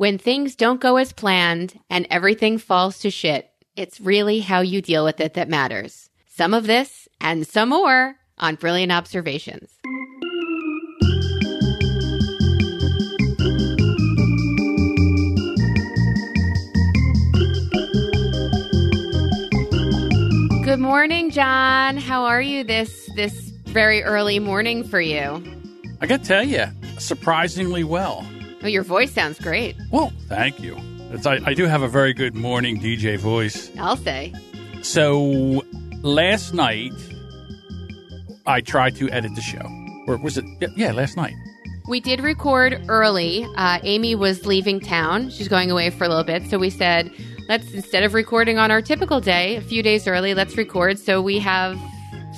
When things don't go as planned and everything falls to shit, it's really how you deal with it that matters. Some of this and some more on Brilliant Observations. Good morning, John. How are you this this very early morning for you? I got to tell you, surprisingly well. Oh, your voice sounds great. Well, thank you. It's, I, I do have a very good morning DJ voice. I'll say. So last night, I tried to edit the show. Or was it? Yeah, yeah last night. We did record early. Uh, Amy was leaving town. She's going away for a little bit. So we said, let's, instead of recording on our typical day, a few days early, let's record so we have.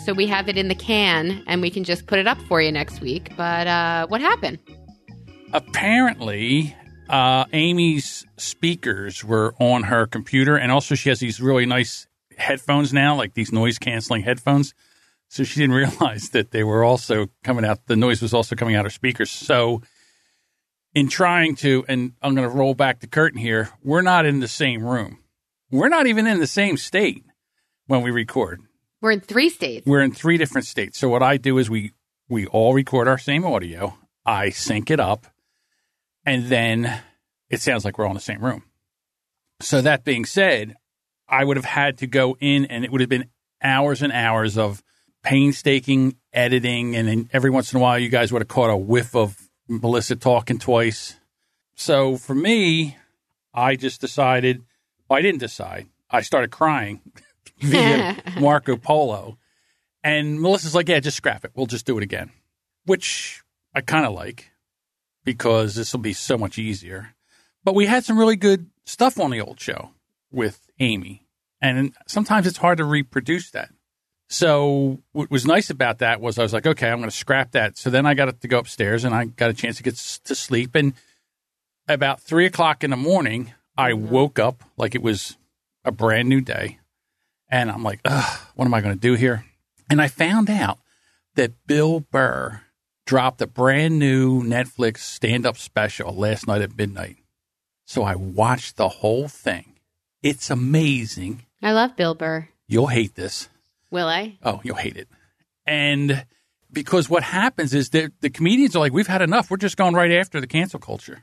So we have it in the can and we can just put it up for you next week. But uh, what happened? Apparently, uh, Amy's speakers were on her computer, and also she has these really nice headphones now, like these noise canceling headphones. So she didn't realize that they were also coming out. The noise was also coming out of speakers. So, in trying to, and I'm going to roll back the curtain here, we're not in the same room. We're not even in the same state when we record. We're in three states. We're in three different states. So what I do is we we all record our same audio. I sync it up, and then it sounds like we're all in the same room. So that being said, I would have had to go in, and it would have been hours and hours of painstaking editing, and then every once in a while, you guys would have caught a whiff of Melissa talking twice. So for me, I just decided. Well, I didn't decide. I started crying via Marco Polo, and Melissa's like, "Yeah, just scrap it. We'll just do it again," which I kind of like because this will be so much easier. But we had some really good stuff on the old show with Amy, and sometimes it's hard to reproduce that. So what was nice about that was I was like, okay, I'm going to scrap that. So then I got to go upstairs and I got a chance to get to sleep. And about three o'clock in the morning, I woke up like it was a brand new day, and I'm like, what am I going to do here? And I found out that Bill Burr dropped a brand new Netflix stand up special last night at midnight. So I watched the whole thing. It's amazing. I love Bill Burr. You'll hate this. Will I? Oh, you'll hate it. And because what happens is that the comedians are like, we've had enough. We're just going right after the cancel culture.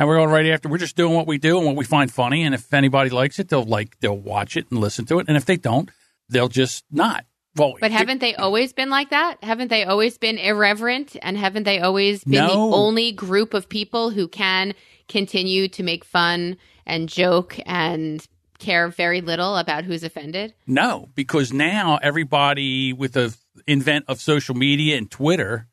And we're going right after, we're just doing what we do and what we find funny. And if anybody likes it, they'll like, they'll watch it and listen to it. And if they don't, they'll just not. Well, But haven't they always been like that? Haven't they always been irreverent? And haven't they always been No. the only group of people who can continue to make fun and joke and care very little about who's offended? No, because now everybody with the invent of social media and Twitter,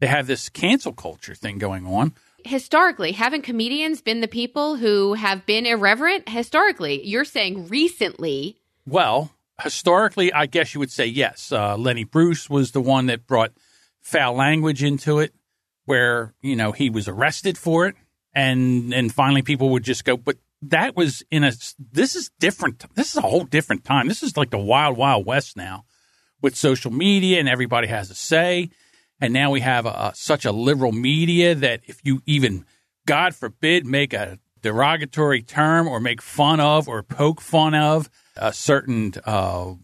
they have this cancel culture thing going on. Historically, haven't comedians been the people who have been irreverent? Historically, you're saying recently. Well, historically, I guess you would say yes. Uh, Lenny Bruce was the one that brought foul language into it, where you know he was arrested for it, and and finally people would just go. But that was in a. This is different. This is a whole different time. This is like the wild, wild west now, with social media and everybody has a say. And now we have a, a, such a liberal media that if you even, God forbid, make a derogatory term or make fun of or poke fun of a certain, uh,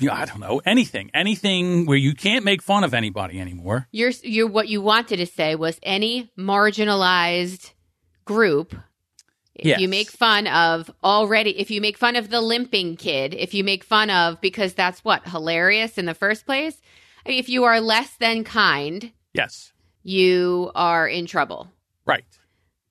you know, I don't know, anything, anything where you can't make fun of anybody anymore. You're, you're what you wanted to say was any marginalized group. If Yes. you make fun of already, if you make fun of the limping kid, if you make fun of because that's what hilarious in the first place. I mean, if you are less than kind, Yes, you are in trouble. right.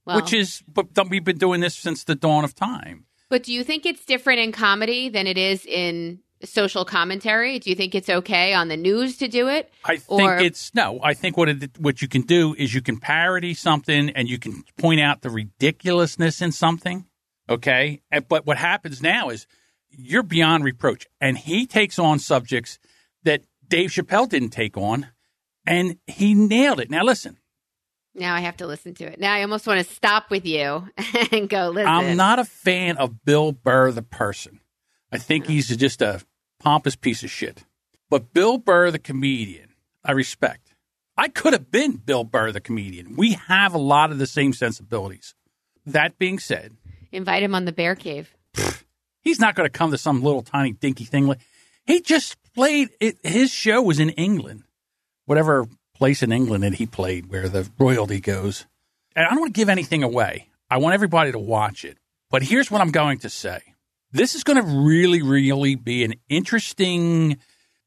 Well, Which is, but we've been doing this since the dawn of time. But do you think it's different in comedy than it is in social commentary? Do you think it's okay on the news to do it? I think Or- it's no. I think what it, what you can do is you can parody something and you can point out the ridiculousness in something. Okay, And- but what happens now is you're beyond reproach, and he takes on subjects that Dave Chappelle didn't take on, and he nailed it. Now listen, Now I have to listen to it. Now I almost want to stop with you and go listen. I'm not a fan of Bill Burr the person. I think mm. he's just a pompous piece of shit. But Bill Burr the comedian, I respect. I could have been Bill Burr the comedian. We have a lot of the same sensibilities. that being said, Invite him on the Bear Cave. he's not going to come to some little tiny dinky thing. Like he just played. It, his show was in England, whatever place in England that he played, where the royalty goes. And I don't want to give anything away. I want everybody to watch it. But here's what I'm going to say. This is going to really, really be an interesting.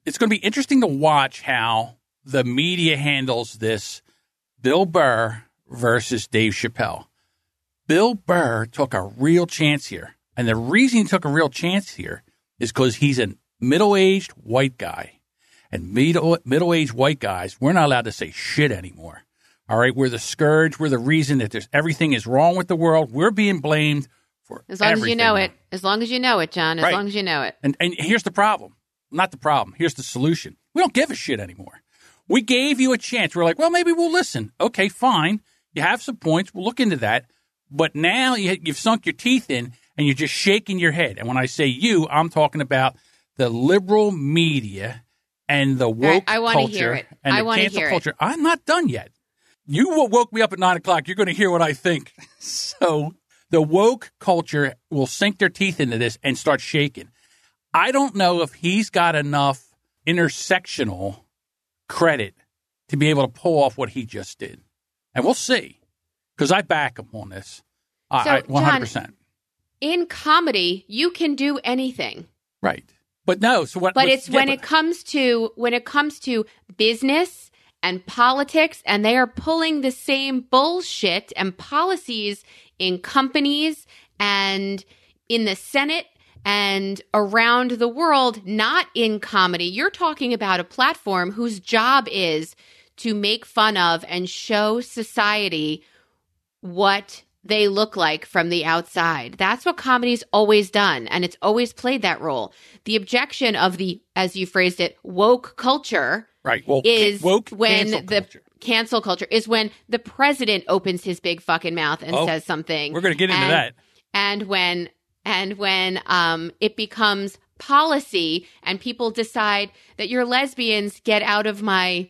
It's going to be interesting to watch how the media handles this. Bill Burr versus Dave Chappelle. Bill Burr took a real chance here. And the reason he took a real chance here is because he's a middle aged white guy. And middle middle aged white guys, we're not allowed to say shit anymore. All right. We're the scourge. We're the reason that there's everything is wrong with the world. We're being blamed for As long as you know now. it. As long as you know it, John. As Right. long as you know it. And and here's the problem. Not the problem. Here's the solution. We don't give a shit anymore. We gave you a chance. We're like, well, maybe we'll listen. Okay, fine. You have some points. We'll look into that. But now you, you've sunk your teeth in and you're just shaking your head. And when I say you, I'm talking about the liberal media and the woke I wanna culture hear it. and I the cancel hear it. culture. I'm not done yet. You woke me up at nine o'clock. You're going to hear what I think. So the woke culture will sink their teeth into this and start shaking. I don't know if he's got enough intersectional credit to be able to pull off what he just did. And we'll see. Because I back him on this. So, I, 100%. In comedy, you can do anything. right. But no, so what? But it's yeah, when but- it comes to when it comes to business and politics and they are pulling the same bullshit and policies in companies and in the Senate and around the world not in comedy. You're talking about a platform whose job is to make fun of and show society what they look like from the outside. That's what comedy's always done, and it's always played that role. The objection of the, as you phrased it, woke culture Right. Well, is woke when cancel the culture. cancel culture is when the president opens his big fucking mouth and Oh, says something. We're going to get into and- that. and when and when um, it becomes policy and people decide that you're lesbians get out of my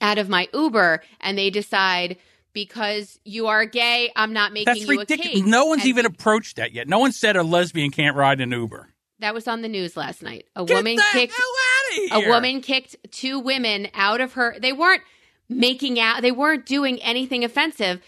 out of my uber and they decide because you are gay i'm not making That's you a ridiculous. cake No one's And even approached that yet. No one said a lesbian can't ride an Uber. that was on the news last night a Get woman the kicked hell out a woman kicked two women out of her they weren't making out they weren't doing anything offensive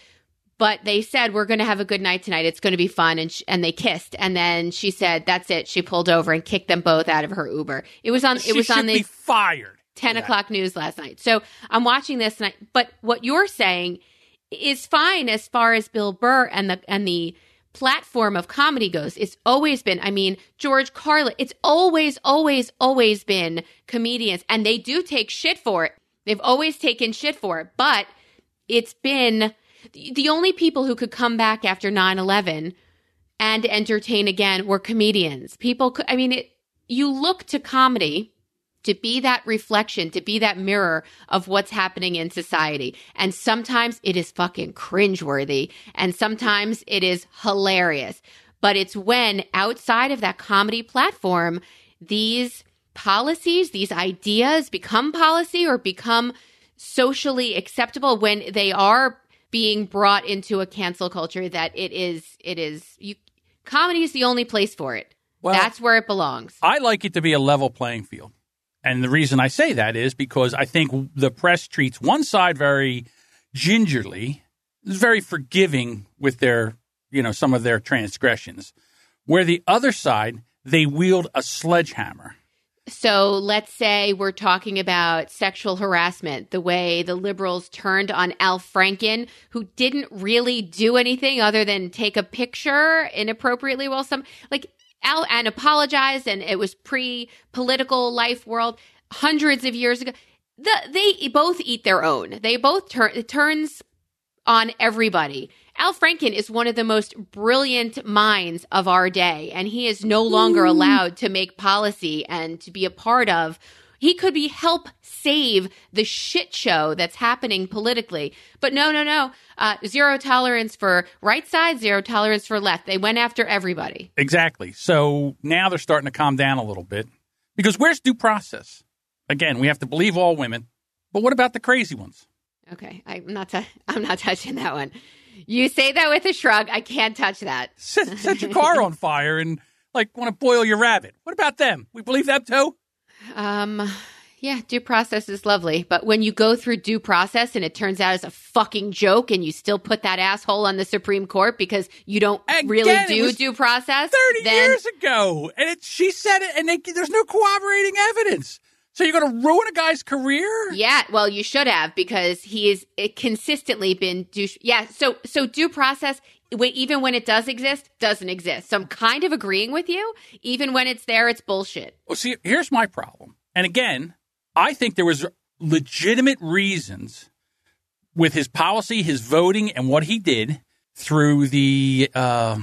but they said we're going to have a good night tonight it's going to be fun and sh- and they kissed and then she said that's it she pulled over and kicked them both out of her uber it was on She it was should on the fired. 10 o'clock news last night so i'm watching this night but what you're saying is fine as far as bill burr and the and the platform of comedy goes. It's always been i mean george carlin it's always always always been comedians and they do take shit for it. They've always taken shit for it but it's been the only people who could come back after 9-11 and entertain again were comedians. People could i mean it you look to comedy to be that reflection, to be that mirror of what's happening in society. And sometimes it is fucking cringeworthy, and sometimes it is hilarious. But it's when outside of that comedy platform, these policies, these ideas become policy or become socially acceptable when they are being brought into a cancel culture that it is it is you comedy is the only place for it. Well, That's where it belongs. I like it to be a level playing field. And the reason I say that is because I think the press treats one side very gingerly, very forgiving with their, you know, some of their transgressions, where the other side, they wield a sledgehammer. So let's say we're talking about sexual harassment, the way the liberals turned on Al Franken, who didn't really do anything other than take a picture inappropriately while some like Al and apologized, and it was pre political life world hundreds of years ago. The, they both eat their own. They both turn it turns on everybody. Al Franken is one of the most brilliant minds of our day, and he is no longer allowed to make policy and to be a part of. He could be help save the shit show that's happening politically. But no, no, no. Uh, zero tolerance for right side, zero tolerance for left. They went after everybody. Exactly. So now they're starting to calm down a little bit because where's due process? Again, we have to believe all women, but what about the crazy ones? Okay, I'm not. i I'm not touching that one. You say that with a shrug. I can't touch that. Set, set your car on fire and like want to boil your rabbit. What about them? We believe them too. Um, yeah, due process is lovely, but when you go through due process and it turns out it's a fucking joke, and you still put that asshole on the Supreme Court because you don't Again, really do due process, Thirty then years ago, and it, she said it, and they, there's no corroborating evidence. So you're going to ruin a guy's career? yeah, well, you should have because he is it consistently been due. Yeah, so so due process. Even when it does exist, doesn't exist. So I'm kind of agreeing with you. Even when it's there, it's bullshit. Well, see, here's my problem. And again, I think there was legitimate reasons with his policy, his voting, and what he did through the uh,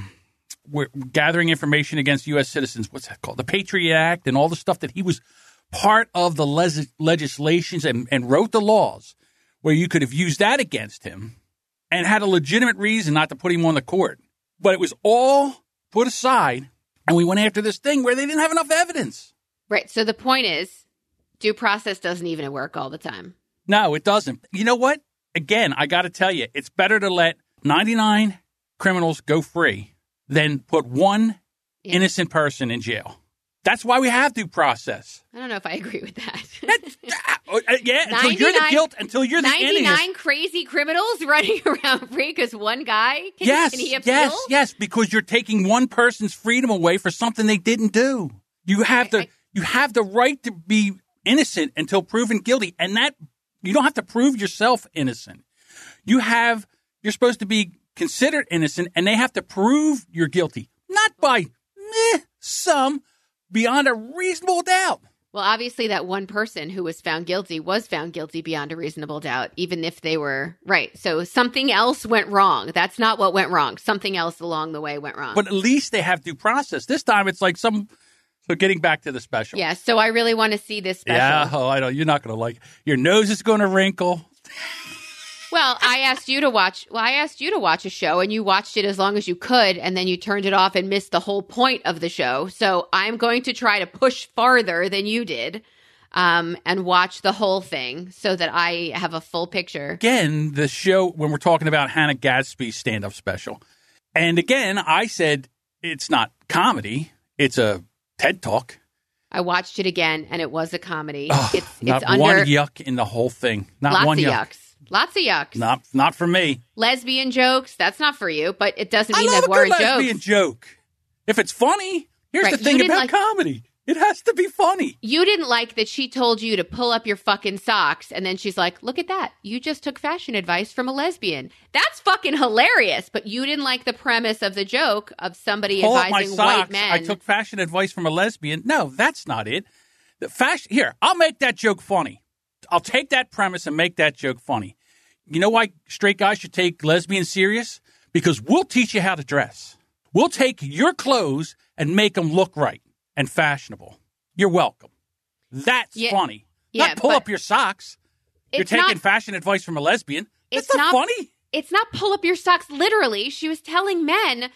gathering information against U.S. citizens. What's that called? The Patriot Act and all the stuff that he was part of the legislations and, and wrote the laws where you could have used that against him and had a legitimate reason not to put him on the court. But it was all put aside, and we went after this thing where they didn't have enough evidence. Right. So the point is, due process doesn't even work all the time. No, it doesn't. You know what? Again, I got to tell you, it's better to let 99 criminals go free than put one Yeah. innocent person in jail. That's why we have due process. I don't know if I agree with that. Uh, uh, yeah, until you're the 99 guilt, until you're the innocent. 99 crazy criminals running around free because one guy can, Yes, can he appeal? yes, yes, because you're taking one person's freedom away for something they didn't do. You have the you have the right to be innocent until proven guilty, and that you don't have to prove yourself innocent. You have you're supposed to be considered innocent, and they have to prove you're guilty, not by meh, some beyond a reasonable doubt. Well, obviously, that one person who was found guilty was found guilty beyond a reasonable doubt, even if they were right. So something else went wrong. That's not what went wrong. Something else along the way went wrong. But at least they have due process. This time, it's like some. So getting back to the special. yeah. So I really want to see this special. Yeah, oh, I know you're not going to like. It. Your nose is going to wrinkle. Well, I asked you to watch. Well, I asked you to watch a show, and you watched it as long as you could, and then you turned it off and missed the whole point of the show. So I'm going to try to push farther than you did, um, and watch the whole thing so that I have a full picture. again the show when we're talking about Hannah Gadsby's stand up special. And again, I said it's not comedy, it's a TED talk. I watched it again, and it was a comedy. Ugh, it's it's not under one yuck in the whole thing. Not lots one of yuck. yucks, lots of yucks. Not not for me. Lesbian jokes. That's not for you, but it doesn't I mean love they a weren't lesbian jokes. joke. If it's funny, here's Right, the thing about like- comedy. It has to be funny. You didn't like that she told you to pull up your fucking socks, and then she's like, "Look at that! You just took fashion advice from a lesbian. That's fucking hilarious." But you didn't like the premise of the joke of somebody Pull advising white men. I took fashion advice from a lesbian. No, that's not it. The fashion here, I'll make that joke funny. I'll take that premise and make that joke funny. You know why straight guys should take lesbians serious? Because we'll teach you how to dress. We'll take your clothes and make them look right and fashionable. You're welcome. That's Yeah, funny. yeah, not pull up your socks. You're taking not- fashion advice from a lesbian. It's That's not, not- funny. it's not pull up your socks literally. She was telling men,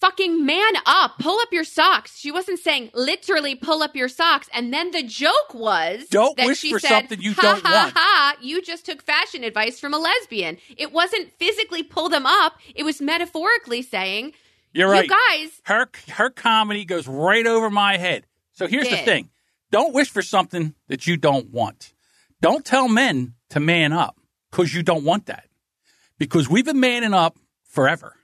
fucking man up, pull up your socks. She wasn't saying literally pull up your socks. And then the joke was Don't that wish she for said, something you ha, don't ha, want." Ha, you just took fashion advice from a lesbian. It wasn't physically pull them up. It was metaphorically saying, You're right. you guys, her her comedy goes right over my head. So here's the thing: don't wish for something that you don't want. Don't tell men to man up because you don't want that. Because we've been manning up forever.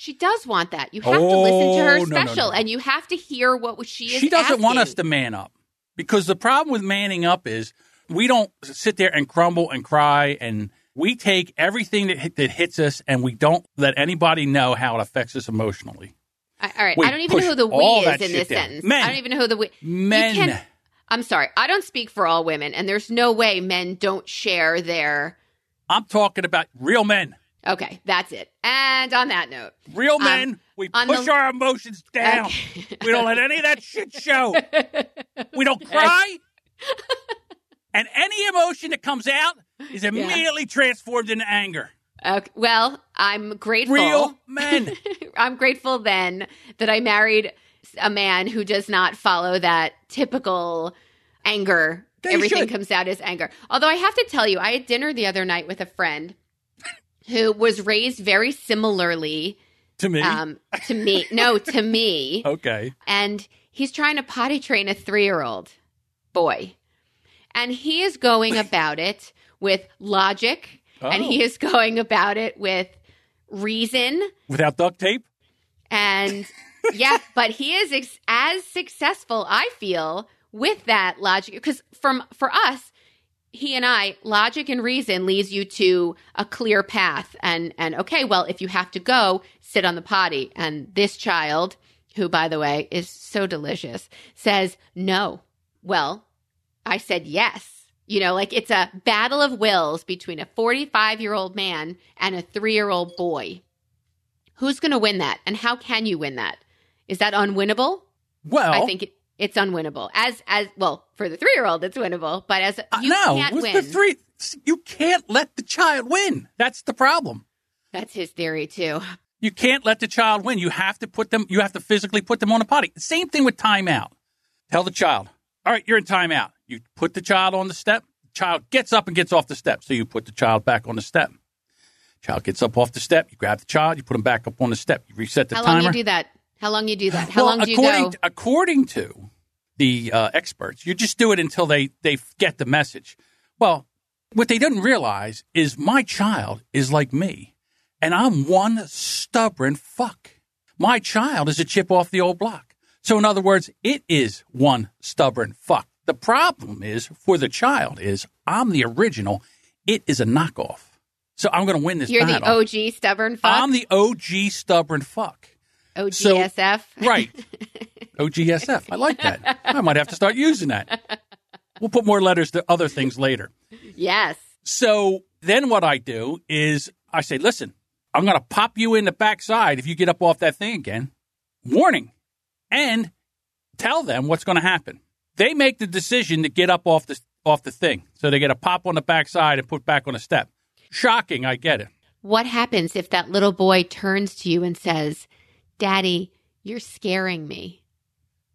She does want that. You have to listen to her Oh, no, no, special no. and you have to hear what she is She doesn't want us to man up because the problem with manning up is we don't sit there and crumble and cry and we take everything that hit, that hits us and we don't let anybody know how it affects us emotionally. I- all right. We I don't even know who the we is in this down. sentence. Men. I don't even know who the we. Men. I'm sorry. I don't speak for all women, and there's no way men don't share their. I'm talking about real men. Okay, that's it. And on that note, Real Um, men, we push the- our emotions down. Okay. We don't let any of that shit show. We don't cry. and any emotion that comes out is immediately transformed into anger. okay, well, I'm grateful. Real men. I'm grateful then that I married a man who does not follow that typical anger. Yeah, you Everything should. comes out as anger. Although I have to tell you, I had dinner the other night with a friend who was raised very similarly To me. um, to me. No, to me. okay. and he's trying to potty train a three year old boy. And he is going about it with logic and Oh. he is going about it with reason. Without duct tape? And yeah, but he is ex- as successful, I feel, with that logic. Because from for us, he and I, logic and reason leads you to a clear path. And and okay, well, if you have to go, sit on the potty. And this child, who by the way is so delicious, says no. Well, I said yes. You know, like it's a battle of wills between a 45 year old man and a three year old boy. Who's going to win that? And how can you win that? Is that unwinnable? Well, I think it, it's unwinnable. As as well for the three year old, it's winnable. But as uh, you no, can't win, the three, you can't let the child win. That's the problem. that's his theory too. You can't let the child win. You have to put them. You have to physically put them on a potty. Same thing with timeout. Tell the child, "All right, you're in timeout." You put the child on the step. The child gets up and gets off the step. So you put the child back on the step. Child gets up off the step. You grab the child. You put him back up on the step. You reset the How timer. long you do that? How long you do that? How well, long do you according go? according to the uh, experts, you just do it until they they get the message. Well, what they didn't realize is my child is like me, and I'm one stubborn fuck. My child is a chip off the old block. So, in other words, it is one stubborn fuck. The problem is for the child is I'm the original. It is a knockoff. So I'm going to win this You're battle. the OG stubborn fuck. I'm the OG stubborn fuck. OGSF. Right. OGSF. I like that. I might have to start using that. We'll put more letters to other things later. yes. So then what I do is I say, listen, I'm going to pop you in the backside if you get up off that thing again. Warning. And tell them what's going to happen. They make the decision to get up off the off the thing. So they get a pop on the backside and put back on a step. Shocking, I get it. What happens if that little boy turns to you and says, "Daddy, you're scaring me."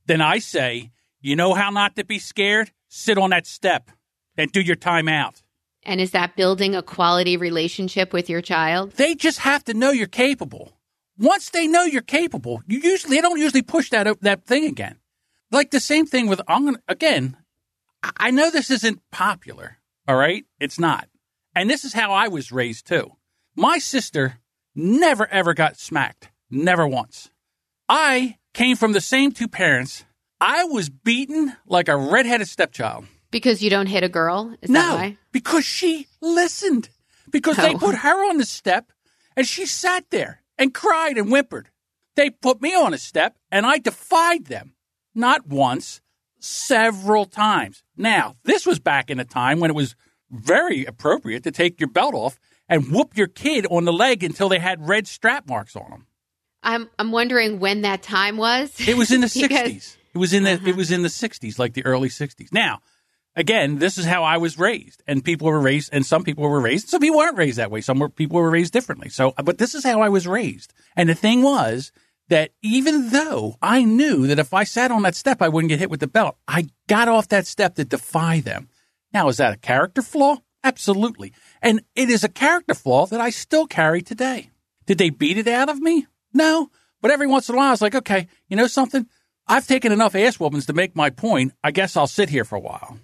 Then I say, you know how not to be scared? Sit on that step and do your time out. And is that building a quality relationship with your child? They just have to know you're capable. Once they know you're capable, you usually they don't usually push that that thing again. Like the same thing with I'm gonna again. I- I know this isn't popular. All right, it's not, and this is how I was raised too. My sister never ever got smacked, never once. I came from the same two parents. I was beaten like a redheaded stepchild. Because you don't hit a girl? Is that No, why? because she listened. Because they Oh. put her on the step and she sat there and cried and whimpered. They put me on a step and I defied them. Not once, several times. Now, this was back in a time when it was very appropriate to take your belt off and whoop your kid on the leg until they had red strap marks on them. I'm I'm wondering when that time was. It was in the Because- Uh-huh. 60s. It was in the it was in the 60s, like the early 60s. Now, again, this is how I was raised, and people were raised, and some people were raised. Some people weren't raised that way. Some were, people were raised differently. So, but this is how I was raised. And the thing was that even though I knew that if I sat on that step, I wouldn't get hit with the belt, I got off that step to defy them. Now, is that a character flaw? Absolutely. And it is a character flaw that I still carry today. Did they beat it out of me? No. But every once in a while, I was like, okay, you know something? I've taken enough ass whoopings to make my point. I guess I'll sit here for a while.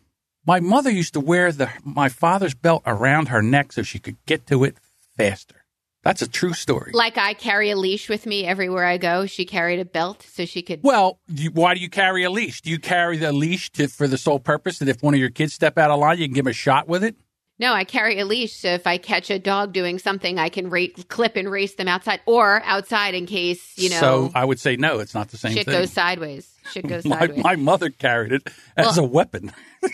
My mother used to wear the my father's belt around her neck so she could get to it faster. That's a true story. like I carry a leash with me everywhere I go. She carried a belt so she could. Well, you, why do you carry a leash? Do you carry the leash to, for the sole purpose that if one of your kids step out of line, you can give them a shot with it? No, I carry a leash so if I catch a dog doing something, I can ra- clip and race them outside or outside in case you know so I would say no, it's not the same shit thing. goes sideways. Shit goes my, sideways. my mother carried it as Well- a weapon.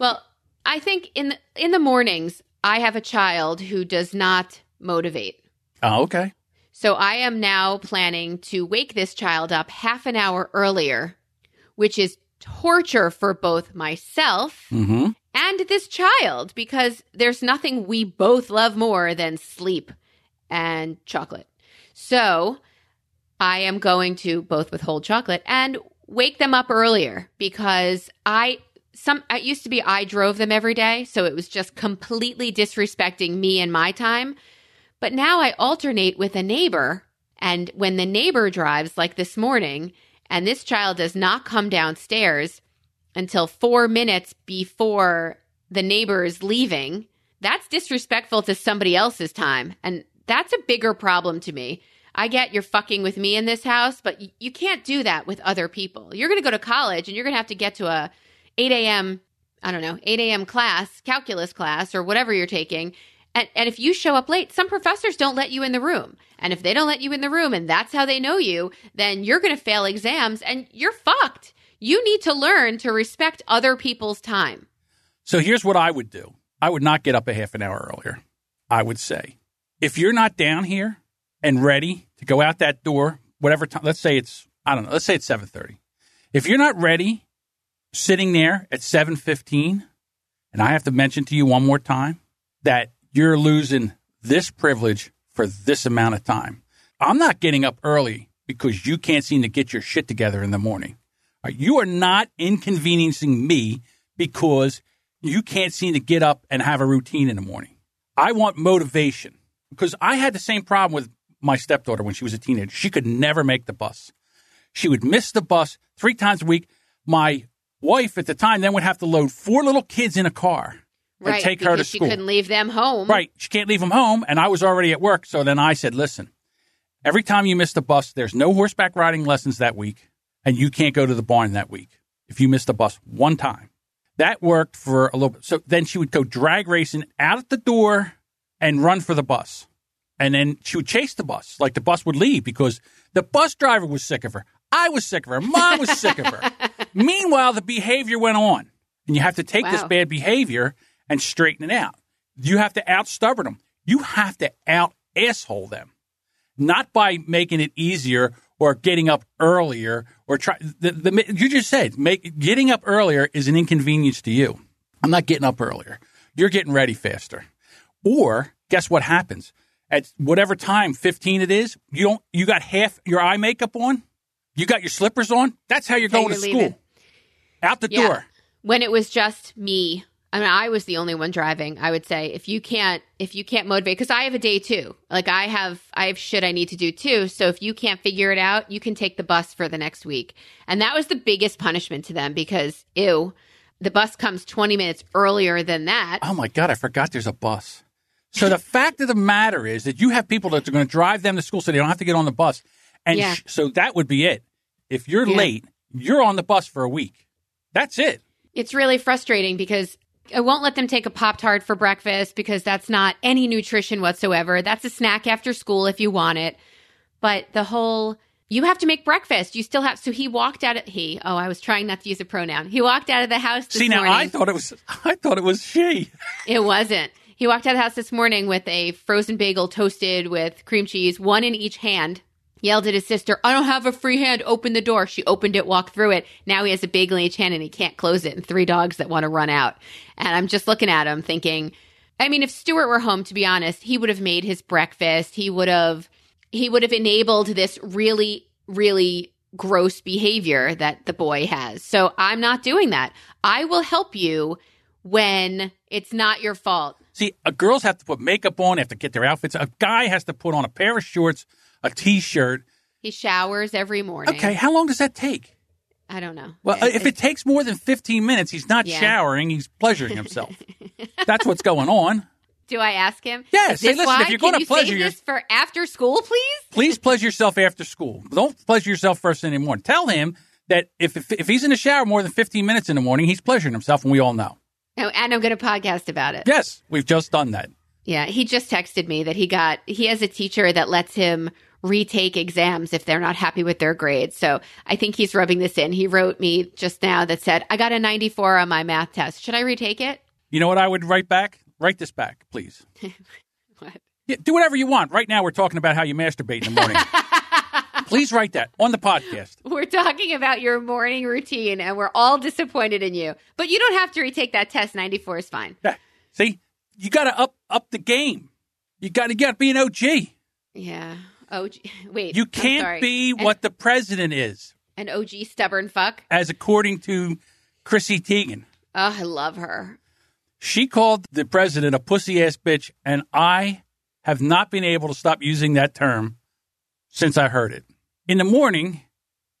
Well, I think in the, in the mornings, I have a child who does not motivate. Oh, okay. So I am now planning to wake this child up half an hour earlier, which is torture for both myself Mm-hmm. And this child because there's nothing we both love more than sleep and chocolate. So I am going to both withhold chocolate and wake them up earlier because I some it used to be I drove them every day, so it was just completely disrespecting me and my time. But now I alternate with a neighbor. And when the neighbor drives, like this morning, and this child does not come downstairs until four minutes before the neighbor is leaving, that's disrespectful to somebody else's time. And that's a bigger problem to me. I get you're fucking with me in this house, but you can't do that with other people. You're going to go to college and you're going to have to get to a 8 a.m. I don't know, 8 a.m. class, calculus class, or whatever you're taking. And, and if you show up late, some professors don't let you in the room. And if they don't let you in the room and that's how they know you, then you're going to fail exams and you're fucked. You need to learn to respect other people's time. So here's what I would do I would not get up a half an hour earlier. I would say, if you're not down here and ready to go out that door, whatever time, let's say it's, I don't know, let's say it's 7.30. If you're not ready, sitting there at 7.15, and I have to mention to you one more time that you're losing this privilege for this amount of time. I'm not getting up early because you can't seem to get your shit together in the morning. You are not inconveniencing me because you can't seem to get up and have a routine in the morning. I want motivation because I had the same problem with my stepdaughter when she was a teenager. She could never make the bus. She would miss the bus three times a week. My wife at the time then would have to load four little kids in a car and Right. take her to school. She couldn't leave them home. Right. She can't leave them home. And I was already at work. So then I said, listen, every time you miss the bus, there's no horseback riding lessons that week. And you can't go to the barn that week if you missed the bus one time. That worked for a little bit. So then she would go drag racing out at the door and run for the bus. And then she would chase the bus. Like the bus would leave because the bus driver was sick of her. I was sick of her. Mom was sick of her. Meanwhile, the behavior went on. And you have to take this bad behavior and straighten it out. You have to out stubborn them. You have to out asshole them, not by making it easier or getting up earlier or try. The, the, you just said make getting up earlier is an inconvenience to you. I'm not getting up earlier. You're getting ready faster. Or guess what happens at whatever time 15 it is? You don't. You got half your eye makeup on. You got your slippers on. That's how you're going you're to school. Out the Yeah. door. when it was just me i mean i was the only one driving i would say if you can't if you can't motivate because i have a day too like i have i have shit i need to do too so if you can't figure it out you can take the bus for the next week and that was the biggest punishment to them because ew the bus comes 20 minutes earlier than that Oh my God, I forgot there's a bus. So the fact of the matter is that you have people that are going to drive them to school so they don't have to get on the bus. And Yeah. sh- so that would be it. If you're Yeah. late, you're on the bus for a week. That's it. it's really frustrating because I won't let them take a Pop Tart for breakfast because that's not any nutrition whatsoever. That's a snack after school if you want it. But the whole, you have to make breakfast. You still have, so he walked out of, he, oh, I was trying not to use a pronoun. He walked out of the house this See, now morning. I thought it was, I thought it was she. It wasn't. He walked out of the house this morning with a frozen bagel toasted with cream cheese, one in each hand. Yelled at his sister, I don't have a free hand. Open the door. She opened it, walked through it. Now he has a bagel in hand and he can't close it, and three dogs that want to run out. And I'm just looking at him thinking, I mean, if Stuart were home, to be honest, he would have made his breakfast. He would have, he would have enabled this really, really gross behavior that the boy has. So I'm not doing that. I will help you when it's not your fault. See, uh, girls have to put makeup on, they have to get their outfits. A guy has to put on a pair of shorts, a t-shirt. He showers every morning. Okay, how long does that take? I don't know. Well, uh, if it takes more than 15 minutes, he's not Yeah. showering, he's pleasuring himself. That's what's going on. do I ask him? Yes. Listen, why? if you're Can gonna you pleasure yourself for after school, please? Please pleasure yourself after school. Don't pleasure yourself first thing in the morning. Tell him that if, if if he's in the shower more than 15 minutes in the morning, he's pleasuring himself, and we all know. Oh, and I'm going to podcast about it. Yes, we've just done that. Yeah, he just texted me that he got he has a teacher that lets him retake exams if they're not happy with their grades. So I think he's rubbing this in. He wrote me just now that said, "I got a 94 on my math test. Should I retake it?" You know what I would write back? Write this back, please. What? Yeah, do whatever you want. Right now, we're talking about how you masturbate in the morning. please write that on the podcast. We're talking about your morning routine and we're all disappointed in you. But you don't have to retake that test. 94 is fine. Yeah. See, you got to up up the game. You got to to be an OG. Yeah. Oh, wait. You can't be An- what the president is, an OG stubborn fuck. as according to Chrissy Teigen. Oh, I love her. She called the president a pussy ass bitch, and I have not been able to stop using that term since I heard it. In the morning,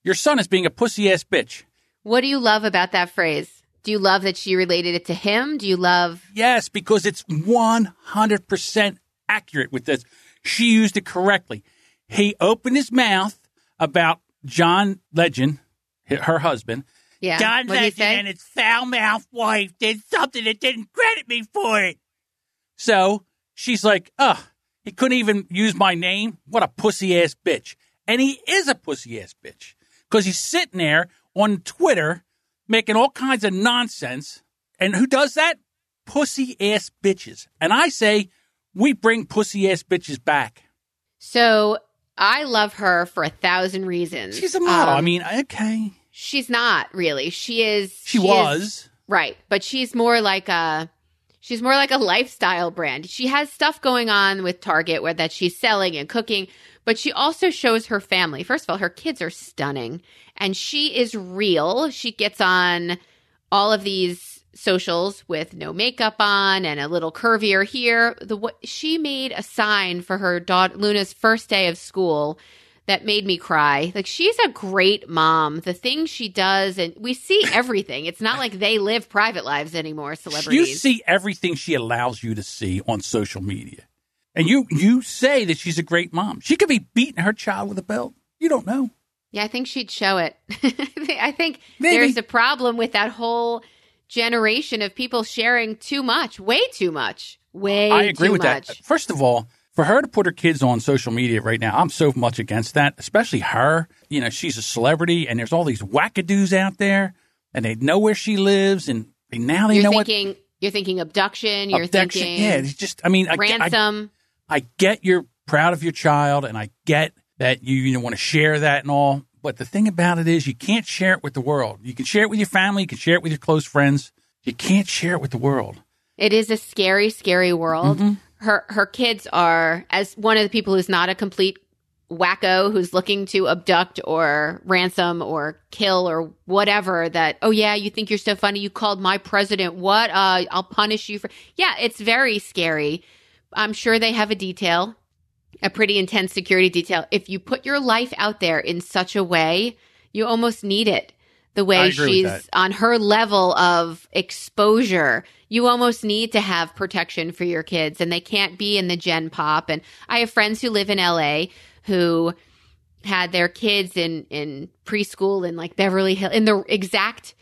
your son is being a pussy ass bitch. What do you love about that phrase? Do you love that she related it to him? Do you love Yes, because it's 100% accurate with this. She used it correctly. He opened his mouth about John Legend, her husband. yeah? John What'd Legend and his foul mouthed wife did something that didn't credit me for it. So she's like, ugh, he couldn't even use my name? What a pussy ass bitch. And he is a pussy ass bitch because he's sitting there on Twitter making all kinds of nonsense. And who does that? Pussy ass bitches. And I say, we bring pussy ass bitches back. So I love her for a thousand reasons. She's a model. Um, I mean, okay. she's not really. She is. She, is- was. right, but she's more like a. She's more like a lifestyle brand. She has stuff going on with Target where that she's selling and cooking, but she also shows her family. First of all, her kids are stunning and she is real. She gets on all of these socials with no makeup on and a little curvier here. The what she made a sign for her daughter Luna's first day of school that made me cry. Like she's a great mom. The things she does and we see everything. It's not like they live private lives anymore, Celebrities, You see everything she allows you to see on social media. And you you say that she's a great mom. She could be beating her child with a belt. You don't know. yeah, I think she'd show it. I think Maybe. there's a problem with that whole generation of people sharing too much, way too much. Way I agree with much. that. First of all, for her to put her kids on social media right now, I'm so much against that, especially her. You know, she's a celebrity and there's all these wackadoos out there and they know where she lives and now they You're know thinking you're thinking abduction, you're abduction. thinking Yeah, it's just I mean, I, I, ransom. I get you're proud of your child and I get that you, you know, want to share that and all. But the thing about it is you can't share it with the world. You can share it with your family, you can share it with your close friends. You can't share it with the world. It is a scary, scary world. Mm-hmm. Her her kids are as one of the people who's not a complete wacko who's looking to abduct or ransom or kill or whatever that oh yeah you think you're so funny you called my president what uh I'll punish you for yeah it's very scary I'm sure they have a detail a pretty intense security detail. If you put your life out there in such a way you almost need it. The way she's on her level of exposure you almost need to have protection for your kids and they can't be in the gen pop. And i have friends who live in la who had their kids in in preschool in like beverly hill in the exact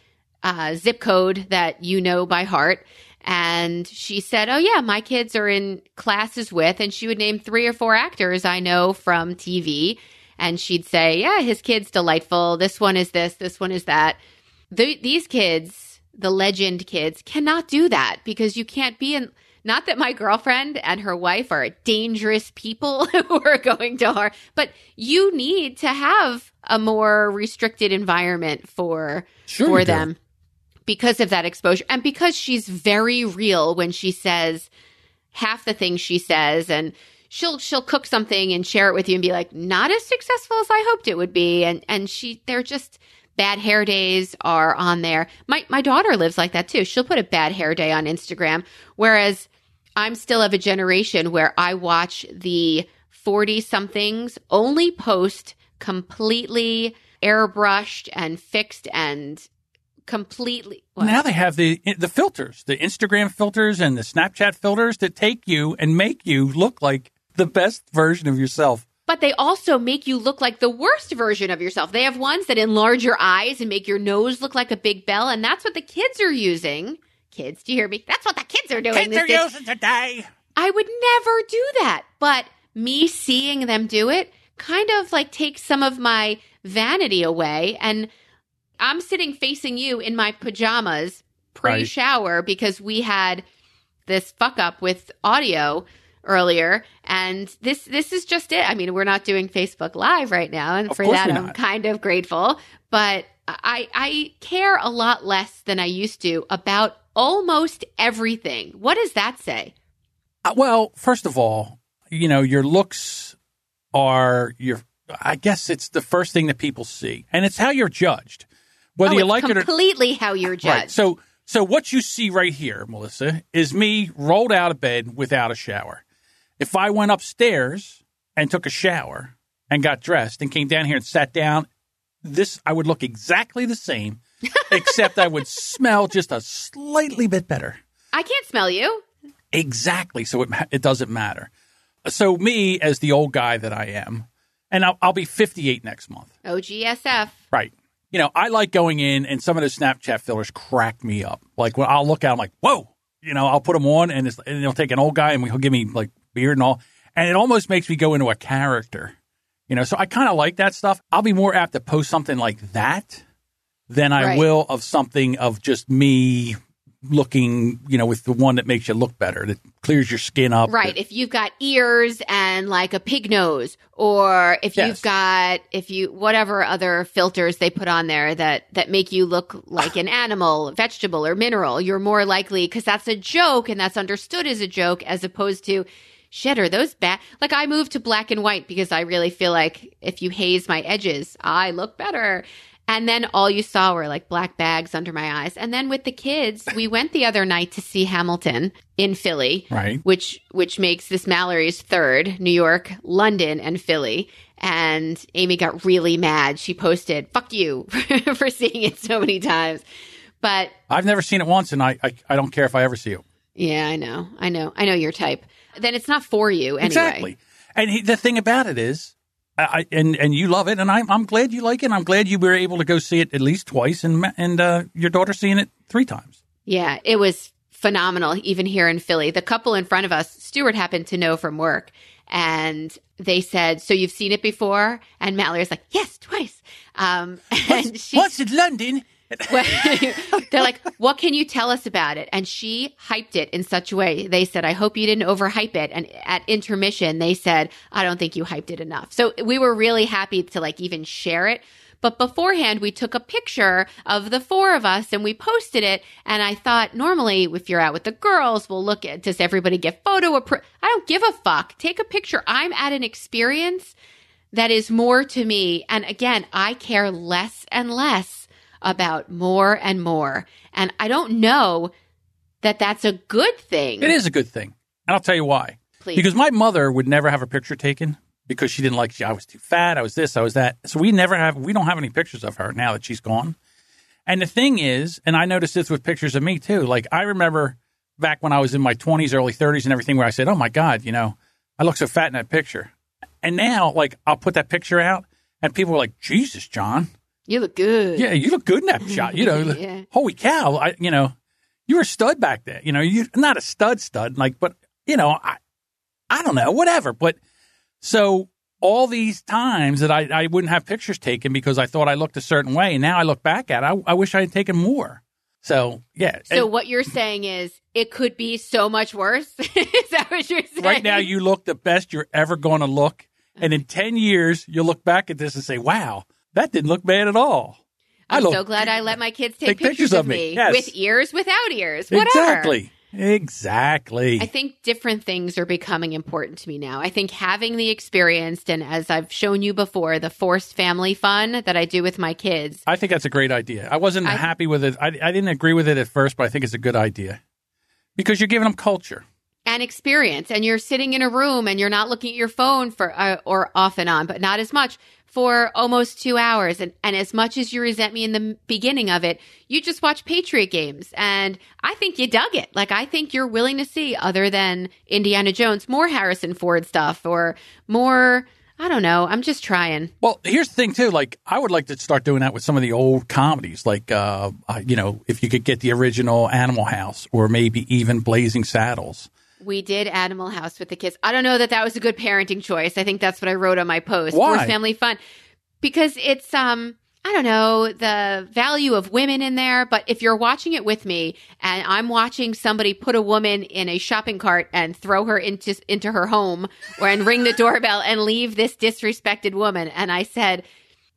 uh, zip code that you know by heart and she said oh yeah my kids are in classes with and she would name three or four actors i know from tv and she'd say yeah his kid's delightful this one is this this one is that the, these kids, the legend kids, cannot do that because you can't be in. Not that my girlfriend and her wife are dangerous people who are going to harm, but you need to have a more restricted environment for Sure for you do. Because of that exposure and because she's very real when she says half the things she says and she'll she'll cook something and share it with you and be like not as successful as I hoped it would be and and she they're just bad hair days are on there. My my daughter lives like that too. She'll put a bad hair day on Instagram whereas I'm still of a generation where I watch the 40 somethings only post completely airbrushed and fixed and completely what? Now they have the the filters, the Instagram filters and the Snapchat filters that take you and make you look like the best version of yourself. but they also make you look like the worst version of yourself. They have ones that enlarge your eyes and make your nose look like a big bell, and that's what the kids are using. Kids, do you hear me? That's what the kids are doing. Kids are days. using today. I would never do that. But me seeing them do it kind of like takes some of my vanity away. And I'm sitting facing you in my pajamas pre shower because we had this fuck up with audio earlier. And this this is just it. I mean we're not doing facebook live right now. And Of for that i'm kind of grateful. But i i care a lot less than i used to about almost everything. What does that say? Uh, well, first of all, you know your looks are your. I guess it's the first thing that people see, and it's how you're judged, whether oh, you like it or completely how you're judged. Right. So, so what you see right here, Melissa, is me rolled out of bed without a shower. If I went upstairs and took a shower and got dressed and came down here and sat down, this I would look exactly the same, except I would smell just a slightly bit better. I can't smell you. Exactly. So it, it doesn't matter. So, me, as the old guy that I am, and I'll, I'll be 58 next month. OGSF. Right. You know, I like going in, and some of the Snapchat fillers crack me up. Like, when I'll look at them, like, whoa, you know, I'll put them on, and, it's, and he'll take an old guy, and he'll give me like beard and all. And it almost makes me go into a character. You know, so I kind of like that stuff. I'll be more apt to post something like that than I Right. will of something of just me looking, you know, with the one that makes you look better, that clears your skin up. Right. If you've got ears and like a pig nose, or if Yes. you've got if you whatever other filters they put on there that that make you look like an animal, vegetable, or mineral, you're more likely because that's a joke and that's understood as a joke, as opposed to. Shit, are those bad? Like I moved to black and white because I really feel like if you haze my edges, I look better. And then all you saw were like black bags under my eyes. And then with the kids, we went the other night to see Hamilton in Philly Right. which which makes this Mallory's third, New York, London, and Philly. And Amy got really mad. She posted, "Fuck you" for seeing it so many times. But I've never seen it once, and I, I, I don't care if I ever see it. yeah, I know, I know, I know your type. Then it's not for you anyway. Exactly. And he, the thing about it is, I, and and you love it, and I'm I'm glad you like it. I'm glad you were able to go see it at least twice, and and uh, your daughter's seeing it three times. Yeah, it was phenomenal, even here in Philly. The couple in front of us, Stewart happened to know from work, and they said, "So you've seen it before?" And Mallory's like, "Yes, twice." Um, and she Once in London. They're like, what can you tell us about it? And she hyped it in such a way. They said, I hope you didn't overhype it. And at intermission, they said, I don't think you hyped it enough. So we were really happy to like even share it. But beforehand, we took a picture of the four of us and we posted it. And I thought, normally, if you're out with the girls, we'll look at does everybody get photo? Appro- I don't give a fuck. Take a picture. I'm at an experience that is more to me. And again, I care less and less about more and more. And I don't know that that's a good thing. It is a good thing, and I'll tell you why. Please. Because my mother would never have a picture taken because she didn't like. I was too fat. I was this. I was that. So we never have. We don't have any pictures of her now that she's gone. And the thing is, and I noticed this with pictures of me too. Like I remember back when I was in my twenties, early thirties, and everything, where I said, "Oh my God, you know, I look so fat in that picture." And now, like, I'll put that picture out, and people are like, "Jesus, John, You look good. yeah, you look good in that shot." You know, Yeah. holy cow, I, you know, you were a stud back then. You know, you not a stud stud, like, but you know, I, I don't know, whatever. But so all these times that I, I wouldn't have pictures taken because I thought I looked a certain way, and now I look back at, it, I, I wish I had taken more. So yeah, So and what you're saying is it could be so much worse? is that what you're saying? right now you look the best you're ever going to look, and in uh-huh. ten years you'll look back at this and say, "Wow, that didn't look bad at all." I I'm look so glad I let my kids take, Take pictures of me. Yes. with ears, without ears, whatever. exactly, exactly. I think different things are becoming important to me now. I think having the experience, and as I've shown you before, the forced family fun that I do with my kids, I think that's a great idea. I wasn't I- happy with it. I, I didn't agree with it at first, but I think it's a good idea because you're giving them culture. and experience and you're sitting in a room and you're not looking at your phone for uh, or off and on but not as much for almost two hours and, and as much as you resent me in the beginning of it you just watch patriot games and i think you dug it like i think you're willing to see other than indiana jones more harrison ford stuff or more i don't know i'm just trying Well, here's the thing too. Like, I would like to start doing that with some of the old comedies. Like, uh, uh, you know, if you could get the original Animal House, or maybe even Blazing Saddles. We did Animal House with the kids. I don't know that that was a good parenting choice. I think that's what I wrote on my post. Why? Forced family fun, because it's um I don't know the value of women in there. But if you're watching it with me and I'm watching somebody put a woman in a shopping cart and throw her into into her home or and ring the doorbell and leave this disrespected woman, and I said,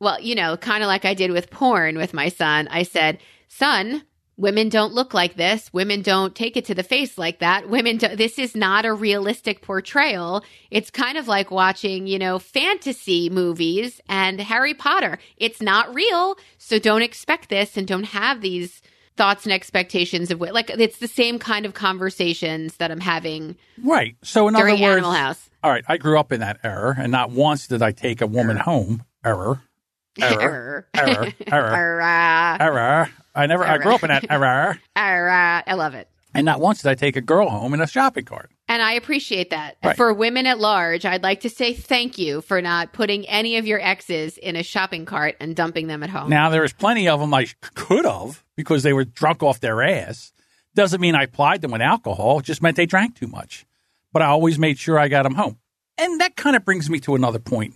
well, you know, kind of like I did with porn with my son. I said, son, women don't look like this. Women don't take it to the face like that. Women, do, this is not a realistic portrayal. It's kind of like watching, you know, fantasy movies and Harry Potter. It's not real. So don't expect this and don't have these thoughts and expectations of what like it's the same kind of conversations that I'm having Right. So in other words, all right, I grew up in that era, and not once did I take a woman home. Error. Error. Error. Error. Error. Error. I never. I grew up in that error, Error. I love it. and not once did I take a girl home in a shopping cart. And I appreciate that. Right. For women at large, I'd like to say thank you for not putting any of your exes in a shopping cart and dumping them at home. Now there was plenty of them I could have because they were drunk off their ass. Doesn't mean I plied them with alcohol. It just meant they drank too much. But I always made sure I got them home. And that kind of brings me to another point.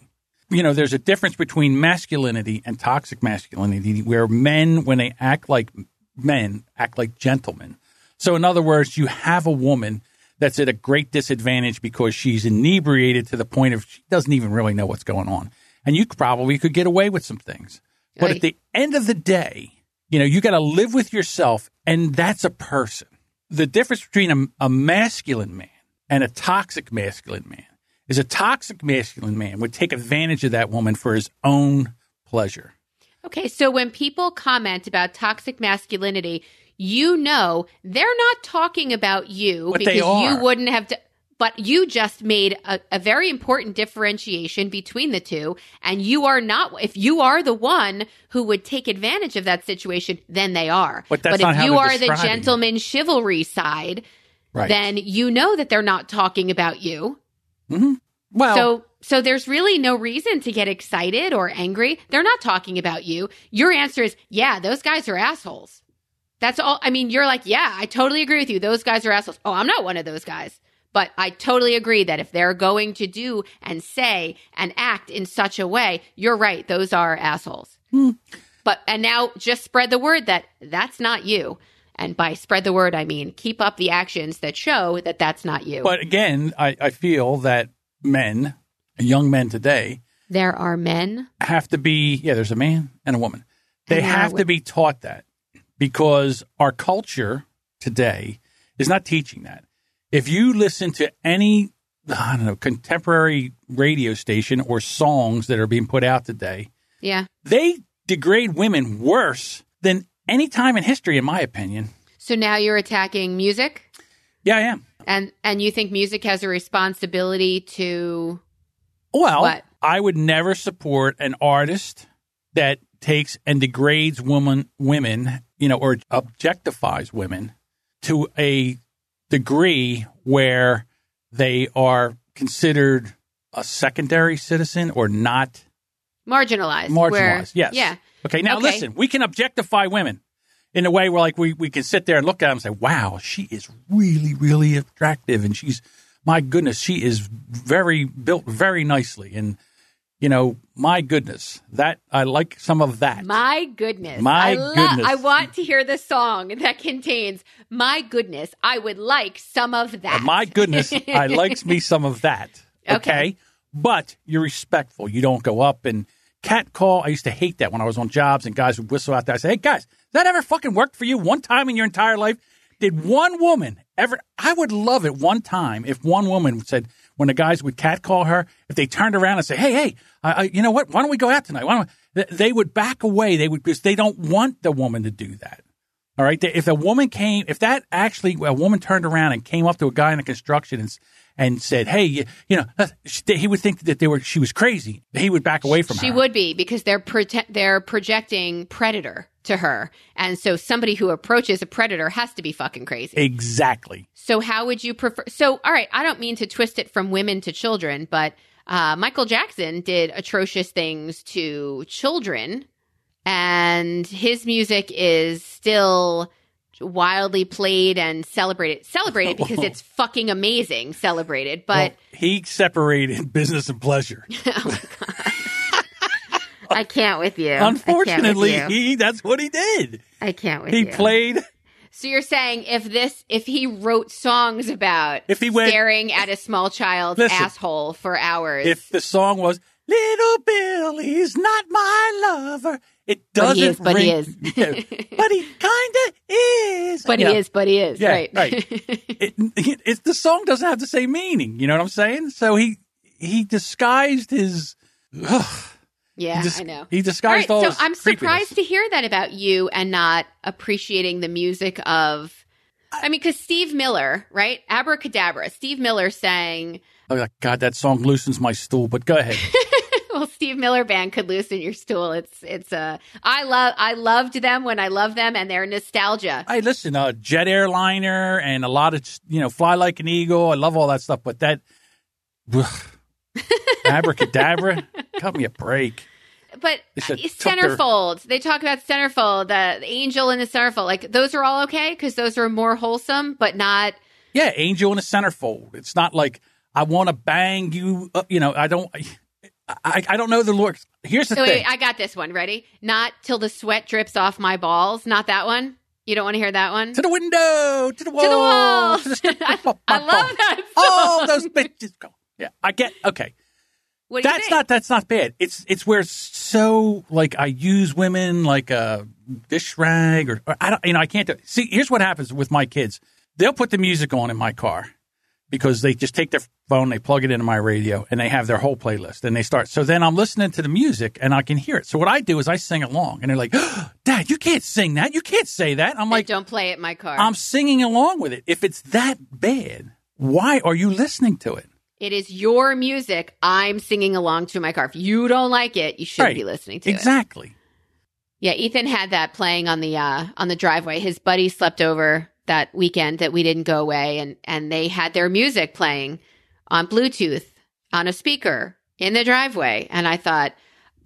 You know, there's a difference between masculinity and toxic masculinity where men, when they act like men, act like gentlemen. So, in other words, you have a woman that's at a great disadvantage because she's inebriated to the point of she doesn't even really know what's going on. And you probably could get away with some things. But at the end of the day, you know, you got to live with yourself, and that's a person. The difference between a, a masculine man and a toxic masculine man is a toxic masculine man would take advantage of that woman for his own pleasure. Okay, so when people comment about toxic masculinity, you know they're not talking about you But because are. you wouldn't have. To, but you just made a, a very important differentiation between the two, and you are not. If you are the one who would take advantage of that situation, then they are. But that's if you they're the gentleman chivalry side, Right. then you know that they're not talking about you. Mm-hmm. well, So so there's really no reason to get excited or angry. They're not talking about you. Your answer is, yeah, those guys are assholes. That's all. I mean, you're like, yeah, I totally agree with you. Those guys are assholes. Oh, I'm not one of those guys. But I totally agree that if they're going to do and say and act in such a way, you're right. Those are assholes. Hmm. But, and now just spread the word that that's not you. And by spread the word, I mean keep up the actions that show that that's not you. but again, I, I feel that men, young men today, there are men have to be yeah there's a man and a woman they have to be taught that because our culture today is not teaching that if you listen to any i don't know contemporary radio station or songs that are being put out today Yeah. they degrade women worse than any time in history in my opinion So now you're attacking music yeah i am and and you think music has a responsibility to Well, What? I would never support an artist that takes and degrades woman, women, you know, or objectifies women to a degree where they are considered a secondary citizen or not marginalized. marginalized. where- yes. Yeah. Okay. Now Okay. listen, we can objectify women in a way where like we, we can sit there and look at them and say, wow, she is really, really attractive. And she's, my goodness, she is very built very nicely. And, you know, my goodness, that I like some of that. My goodness. My I lo- goodness. I want to hear the song that contains my goodness. I would like some of that. my goodness, I likes me some of that. Okay? Okay. But you're respectful. You don't go up and cat call. I used to hate that when I was on jobs and guys would whistle out there. I say, hey, guys, that ever fucking worked for you one time in your entire life? Did one woman ever? I would love it one time if one woman said, when the guys would catcall her, if they turned around and say, "Hey, hey, you know what? Why don't we go out tonight?" Why don't we? They would back away. They would because they don't want the woman to do that. All right. If a woman came, if that actually a woman turned around and came up to a guy in the construction and, and said, "Hey, you, you know," he would think that they were she was crazy. He would back away from She her. She would be because they're prote- they're projecting predator to her. And so somebody who approaches a predator has to be fucking crazy. exactly. So how would you prefer? So all right, I don't mean to twist it from women to children, but uh, Michael Jackson did atrocious things to children, and his music is still wildly played and celebrated. Celebrated because it's fucking amazing. Celebrated, but Well, he separated business and pleasure. Oh I can't with you. Can't with Unfortunately, you. he that's what he did. I can't with He you. played. So you're saying if this, if he wrote songs about If he went- staring at a small child's Listen, asshole for hours, If the song was "Little Billy's not my lover," it But he doesn't. is, but ring, he is. Yeah, but he kind of is. but You he know, is, but he is, Yeah, right? right. It, it, it's the song doesn't have the same meaning. You know what I'm saying? So he he disguised his. Ugh, Yeah, dis- I know. He disguised right, all so his I'm surprised to hear that about you and not appreciating the music of. I mean, because Steve Miller, right? Abracadabra. Steve Miller sang. Oh God, that song loosens my stool. But go ahead. well, Steve Miller band could loosen your stool. It's it's uh, I love I loved them when I loved them and their nostalgia. I listen, uh, jet airliner and a lot of you know, fly like an eagle. I love all that stuff. But that ugh, abracadabra, cut me a break. But said took their- centerfold. They talk about centerfold, the, the angel in the centerfold. Like those are all okay because those are more wholesome, but not. Yeah, angel in a centerfold. It's not like I want to bang you. Up, you know, I don't. I, I don't know the lyrics. Here's the wait, thing. wait, I got this one. Ready? Not till the sweat drips off my balls. Not that one. You don't want to hear that one. to the window, to the wall, To the wall. to the strip- I my love that song. Oh, those bitches go. Yeah, I get. Okay, What do you that's think? not that's not bad. It's it's where so like I use women like a dish rag or, or I don't you know I can't do. See, here's what happens with my kids. They'll put the music on in my car because they just take their phone, they plug it into my radio, and they have their whole playlist, and they start. So then I'm listening to the music, and I can hear it. So what I do is I sing along, and they're like, "Dad, you can't sing that. You can't say that." I'm like, don't play it in my car. "I'm singing along with it. If it's that bad, why are you listening to it?" it is your music. I'm singing along to my car. If you don't like it, you shouldn't Right. be listening to it. Exactly. Yeah, Ethan had that playing on the uh on the driveway. His buddy slept over that weekend that we didn't go away and and they had their music playing on Bluetooth on a speaker in the driveway and I thought,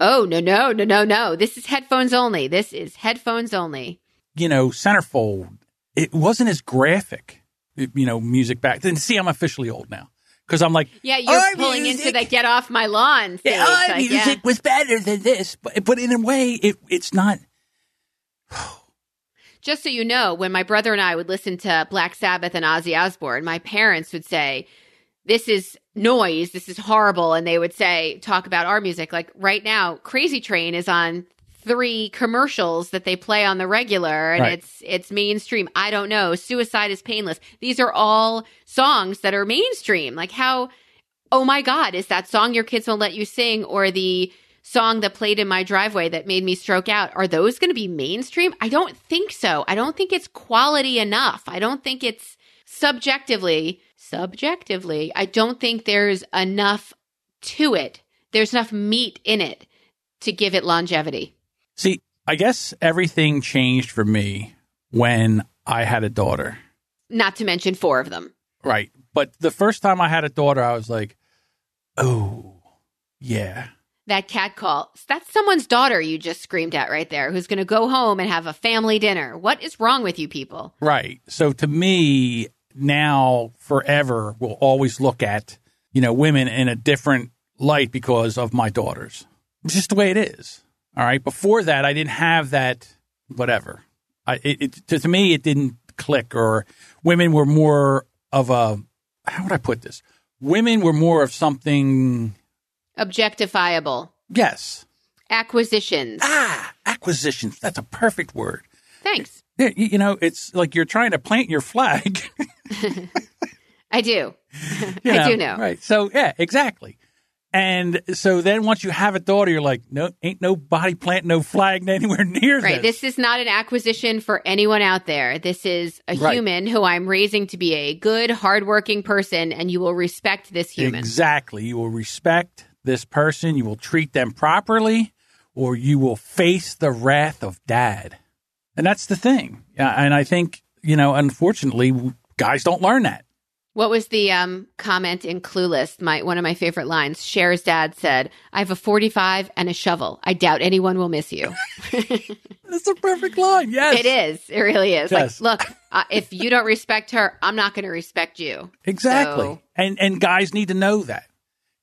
"Oh, no, no, no, no, no. This is headphones only. This is headphones only." you know, centerfold, it wasn't as graphic, you know, music back then. See, I'm officially old now because I'm like, Yeah, you're pulling music- into the get off my lawn stage. yeah, our Like, music yeah. was better than this, but, but in a way, it, it's not. Just so you know, when my brother and I would listen to Black Sabbath and Ozzy Osbourne, my parents would say, This is noise. This is horrible. And they would say, Talk about our music. Like right now, Crazy Train is on three commercials that they play on the regular and Right. it's it's mainstream. I don't know. Suicide is painless. These are all songs that are mainstream. Like how oh my god, is that song your kids won't let you sing or the song that played in my driveway that made me stroke out are those going to be mainstream? I don't think so. I don't think it's quality enough. I don't think it's subjectively subjectively. I don't think there's enough to it. There's enough meat in it to give it longevity. See, I guess everything changed for me when I had a daughter. Not to mention four of them. Right. But the first time I had a daughter, I was like, oh, yeah. That cat call. That's someone's daughter you just screamed at right there who's going to go home and have a family dinner. What is wrong with you people? Right. So to me, now forever, will always look at, you know, women in a different light because of my daughters. It's just the way it is. All right. Before that, I didn't have that, whatever. I, it, it, to, to me, it didn't click, or women were more of a, how would I put this? Women were more of something, Objectifiable. yes. Acquisitions. Ah, acquisitions. That's a perfect word. Thanks. Yeah, you, you know, it's like you're trying to plant your flag. I do. You I do know. Right. So yeah, exactly. And so then once you have a daughter, you're like, no, ain't no body plant, no flag anywhere near Right. this. This is not an acquisition for anyone out there. This is a Right. human who I'm raising to be a good, hardworking person, and you will respect this human. Exactly. You will respect this person. You will treat them properly, or you will face the wrath of dad. And that's the thing. And I think you know, unfortunately, guys don't learn that. What was the um, comment in Clueless? My one of my favorite lines. Cher's dad said, "I have a 45 and a shovel. I doubt anyone will miss you." That's a perfect line. Yes, It is. It really is. Yes. Like, look, uh, if you don't respect her, I'm not going to respect you. Exactly. So- And and guys need to know that.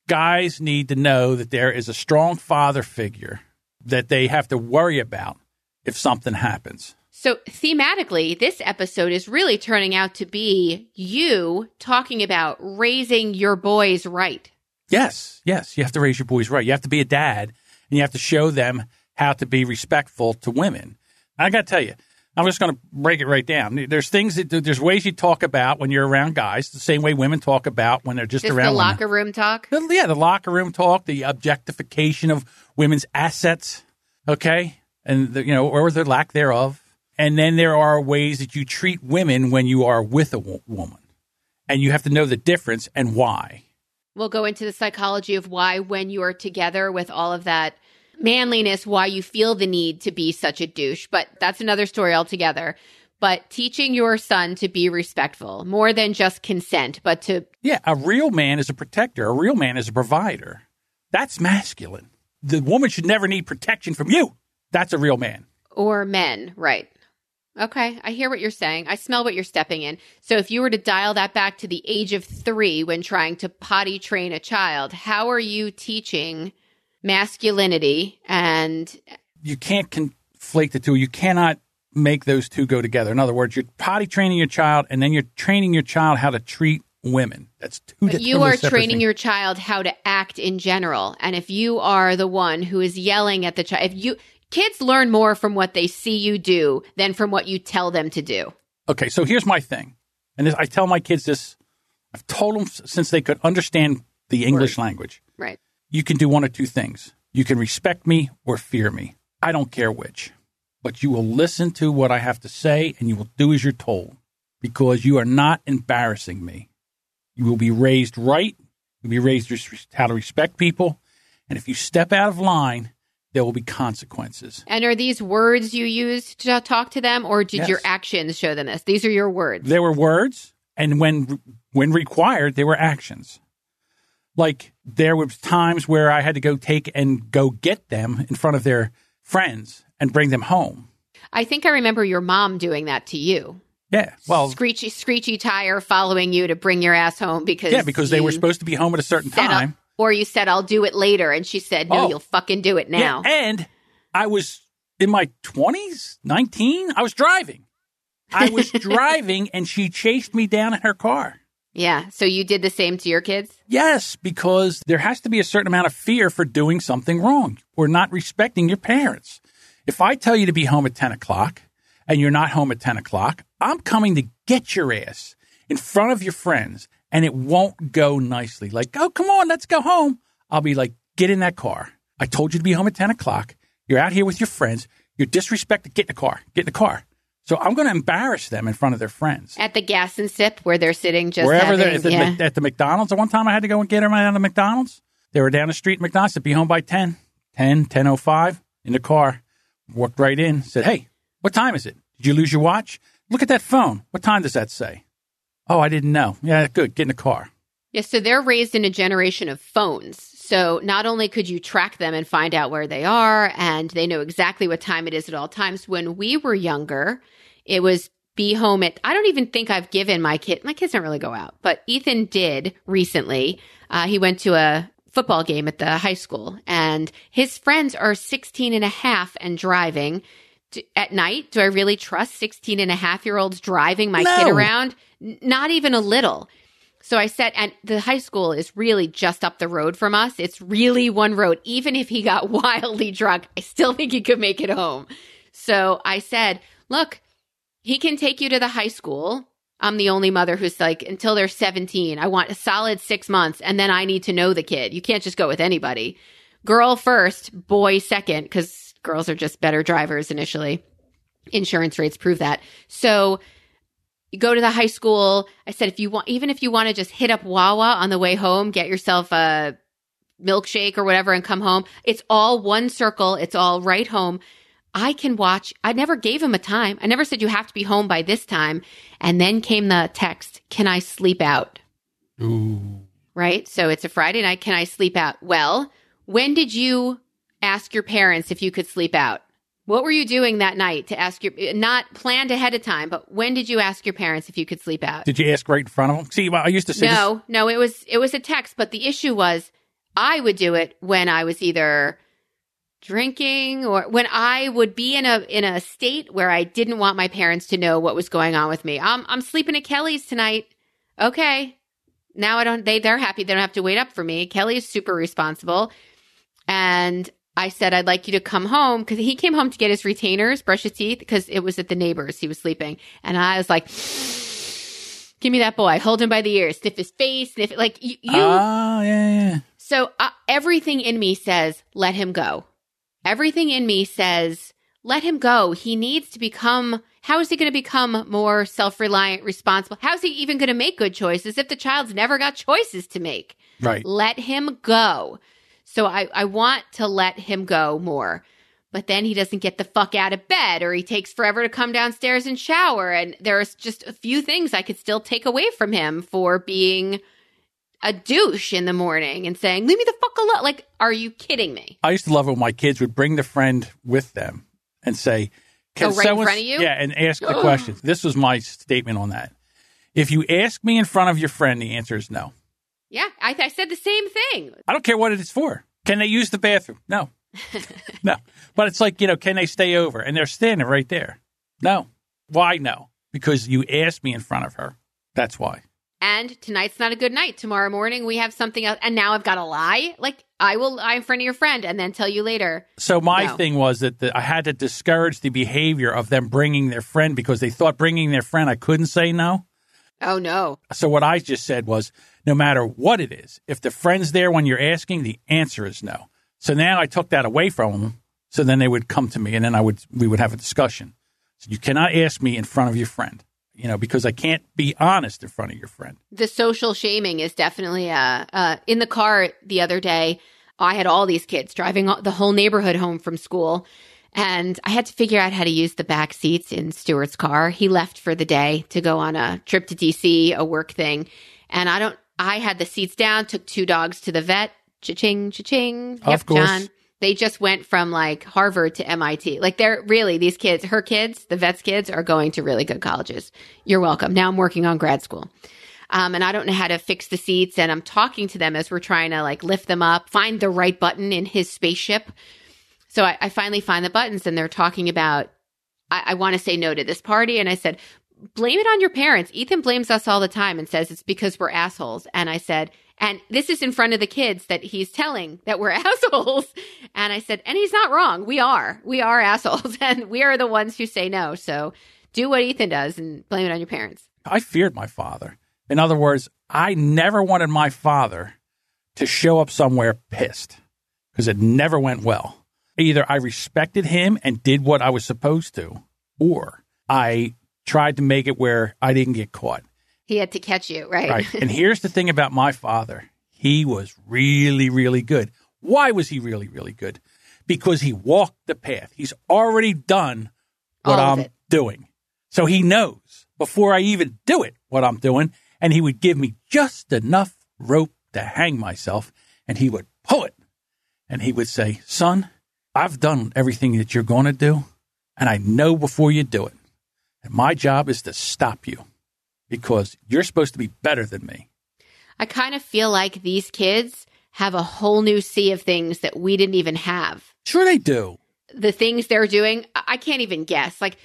Guys need to know that there is a strong father figure that they have to worry about if something happens. So thematically, this episode is really turning out to be you talking about raising your boys right. Yes, yes, you have to raise your boys right. You have to be a dad and you have to show them how to be respectful to women. I got to tell you, I'm just going to break it right down. There's things that there's ways you talk about when you're around guys, the same way women talk about when they're just, Just around the women. locker room talk. The- yeah, the locker room talk, the objectification of women's assets, okay, and the, you know, or the lack thereof. And then there are ways that you treat women when you are with a wo- woman, and you have to know the difference and why. We'll go into the psychology of why, when you are together with all of that manliness, why you feel the need to be such a douche. But that's another story altogether. But teaching your son to be respectful, more than just consent, but to, Yeah, a real man is a protector. A real man is a provider. That's masculine. The woman should never need protection from you. That's a real man. or men, right? Okay, I hear what you're saying. I smell what you're stepping in. So if you were to dial that back to the age of three when trying to potty train a child, how are you teaching masculinity and You can't conflate the two. You cannot make those two go together. In other words, you're potty training your child, and then you're training your child how to treat women. That's two. But you are training things. your child how to act in general. And if you are the one who is yelling at the child, if you kids learn more from what they see you do than from what you tell them to do. Okay, so here's my thing, and this, I tell my kids this. I've told them since they could understand the English language. Right. You can do one of two things. You can respect me or fear me. I don't care which. But you will listen to what I have to say and you will do as you're told because you are not embarrassing me. You will be raised right. You'll be raised how to respect people. And if you step out of line, there will be consequences. And are these words you use to talk to them or did Yes. your actions show them this? These are your words. There were words, and when when required, there were actions. Like there were times where I had to go take and go get them in front of their friends and bring them home. I think I remember your mom doing that to you. Yeah, well, screechy, screechy tire following you to bring your ass home because yeah, because they were supposed to be home at a certain "I'll-" uh, time. or you said I'll do it later, and she said, "No, Oh. you'll fucking do it now." Yeah, and I was in my twenties, nineteen. I was driving. I was driving, and she chased me down in her car. Yeah. So you did the same to your kids. Yes, because there has to be a certain amount of fear for doing something wrong or not respecting your parents. If I tell you to be home at 10 o'clock and you're not home at 10 o'clock, I'm coming to get your ass in front of your friends and it won't go nicely. Like, oh, come on, let's go home. I'll be like, get in that car. I told you to be home at 10 o'clock. You're out here with your friends. You're disrespected. Get in the car. Get in the car. So I'm going to embarrass them in front of their friends. At the gas and sip where they're sitting just Wherever having, they're at the, yeah. At the McDonald's. At one time, I had to go and get them out of the McDonald's. They were down the street at McDonald's. I'd be home by 10, 10, 10.05 in the car. Walked right in, said, hey, what time is it? Did you lose your watch? Look at that phone. What time does that say? Oh, I didn't know. Yeah, good. Get in the car. Yeah, so they're raised in a generation of phones. So not only could you track them and find out where they are, and they know exactly what time it is at all times. When we were younger, it was be home at. I don't even think I've given my kid. My kids don't really go out, but Ethan did recently. Uh, he went to a football game at the high school, and his friends are 16 and a half and driving. At night, do I really trust 16 and a half year olds driving my kid around? N- not even a little. So I said, and the high school is really just up the road from us. It's really one road. Even if he got wildly drunk, I still think he could make it home. So I said, look, he can take you to the high school. I'm the only mother who's like, until they're 17, I want a solid six months, and then I need to know the kid. You can't just go with anybody. Girl first, boy second, because girls are just better drivers initially. Insurance rates prove that. So you go to the high school. I said, if you want, even if you want to just hit up Wawa on the way home, get yourself a milkshake or whatever and come home. It's all one circle. It's all right home. I can watch. I never gave him a time. I never said you have to be home by this time. And then came the text, can I sleep out? Ooh. Right? So it's a Friday night. Can I sleep out? Well, when did you ask your parents if you could sleep out? What were you doing that night to ask your, not planned ahead of time, but when did you ask your parents if you could sleep out? Did you ask right in front of them? See, I used to say this- No, no, it was it was a text, but the issue was I would do it when I was either drinking or when I would be in a in a state where I didn't want my parents to know what was going on with me. I'm I'm sleeping at Kelly's tonight. Okay. Now I don't they they're happy they don't have to wait up for me. Kelly is super responsible. And I said, I'd like you to come home because he came home to get his retainers, brush his teeth because it was at the neighbors. He was sleeping. And I was like, give me that boy, hold him by the ear, sniff his face, sniff it. Like you, you Ah, yeah, yeah. so uh, everything in me says, let him go. Everything in me says, let him go. He needs to become, how is he going to become more self reliant, responsible? How is he even going to make good choices if the child's never got choices to make? Right. Let him go. So I, I want to let him go more. But then he doesn't get the fuck out of bed or he takes forever to come downstairs and shower. And there's just a few things I could still take away from him for being a douche in the morning and saying, Leave me the fuck alone. Like, are you kidding me? I used to love it when my kids would bring the friend with them and say, Oh, right in someone- front of you? Yeah, and ask the question. This was my statement on that. If you ask me in front of your friend, the answer is no. Yeah, I, I said the same thing. I don't care what it is for. Can they use the bathroom? No. no. But it's like, you know, can they stay over? And they're standing right there. No. Why no? Because you asked me in front of her. That's why. And tonight's not a good night. Tomorrow morning we have something else. And now I've got to lie. Like, I will lie in front of your friend and then tell you later. So my No. thing was that the, I had to discourage the behavior of them bringing their friend because they thought bringing their friend I couldn't say no. Oh, no. So what I just said was, no matter what it is, if the friend's there when you're asking, the answer is no. So now I took that away from them. So then they would come to me, and then I would we would have a discussion. So you cannot ask me in front of your friend, you know, because I can't be honest in front of your friend. the social shaming is definitely uh, uh in the car the other day i had all these kids driving the whole neighborhood home from school and i had to figure out how to use the back seats in stuart's car he left for the day to go on a trip to dc a work thing and i don't i had the seats down took two dogs to the vet cha-ching cha-ching Of yep, course. john they just went from like Harvard to MIT. Like they're really these kids, her kids, the vet's kids are going to really good colleges. You're welcome. Now I'm working on grad school. Um, and I don't know how to fix the seats. And I'm talking to them as we're trying to like lift them up, find the right button in his spaceship. So I, I finally find the buttons and they're talking about, I, I want to say no to this party. And I said, blame it on your parents. Ethan blames us all the time and says it's because we're assholes. And I said, and this is in front of the kids that he's telling that we're assholes. And I said, and he's not wrong. We are. We are assholes. And we are the ones who say no. So do what Ethan does and blame it on your parents. I feared my father. In other words, I never wanted my father to show up somewhere pissed because it never went well. Either I respected him and did what I was supposed to, or I tried to make it where I didn't get caught. He had to catch you, right? Right. and here's the thing about my father he was really, really good. Why was he really, really good? Because he walked the path. He's already done what All I'm doing. So he knows before I even do it what I'm doing. And he would give me just enough rope to hang myself, and he would pull it. And he would say, Son, I've done everything that you're going to do, and I know before you do it. And my job is to stop you because you're supposed to be better than me. I kind of feel like these kids have a whole new sea of things that we didn't even have. Sure, they do. The things they're doing, I can't even guess. Like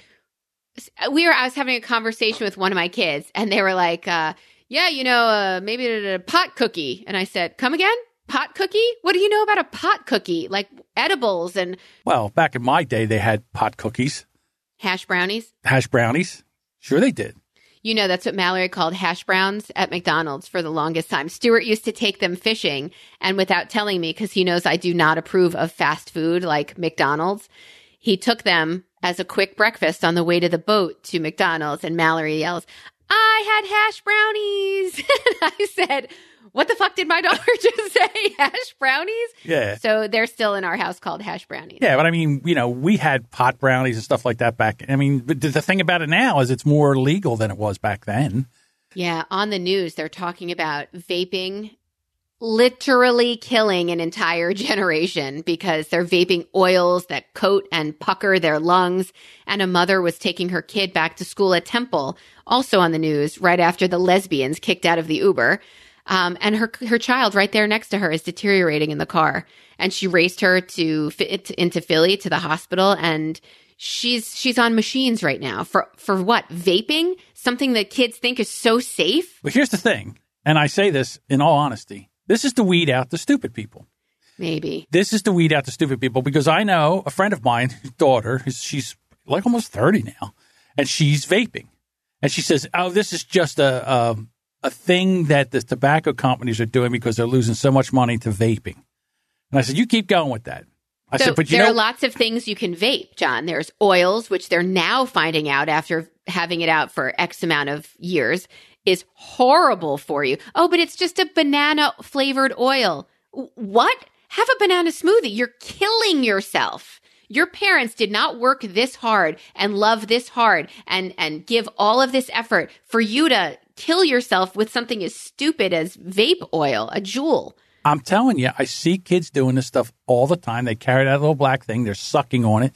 we were, I was having a conversation with one of my kids, and they were like, uh, "Yeah, you know, uh, maybe a, a pot cookie." And I said, "Come again? Pot cookie? What do you know about a pot cookie? Like edibles and Well, back in my day, they had pot cookies, hash brownies." hash brownies. Sure, they did. You know, that's what Mallory called hash browns at McDonald's for the longest time. Stuart used to take them fishing, and without telling me, because he knows I do not approve of fast food like McDonald's, he took them as a quick breakfast on the way to the boat to McDonald's. And Mallory yells, I had hash brownies. and I said, What the fuck did my daughter just say? Hash brownies? Yeah. So they're still in our house called hash brownies. Yeah, but I mean, you know, we had pot brownies and stuff like that back. I mean, but the thing about it now is it's more legal than it was back then. Yeah, on the news, they're talking about vaping literally killing an entire generation because they're vaping oils that coat and pucker their lungs. And a mother was taking her kid back to school at Temple, also on the news, right after the lesbians kicked out of the Uber. Um, and her her child right there next to her is deteriorating in the car, and she raced her to fit into Philly to the hospital, and she's she's on machines right now for for what vaping, something that kids think is so safe. But here's the thing, and I say this in all honesty this is to weed out the stupid people. Maybe. This is to weed out the stupid people because I know a friend of mine, daughter, she's like almost 30 now, and she's vaping. And she says, Oh, this is just a, a, a thing that the tobacco companies are doing because they're losing so much money to vaping. And I said, You keep going with that. I so said, But you there know, are lots of things you can vape, John. There's oils, which they're now finding out after having it out for X amount of years, is horrible for you. Oh, but it's just a banana flavored oil. What? Have a banana smoothie. You're killing yourself. Your parents did not work this hard and love this hard and, and give all of this effort for you to kill yourself with something as stupid as vape oil, a Juul. I'm telling you, I see kids doing this stuff all the time. They carry that little black thing, they're sucking on it.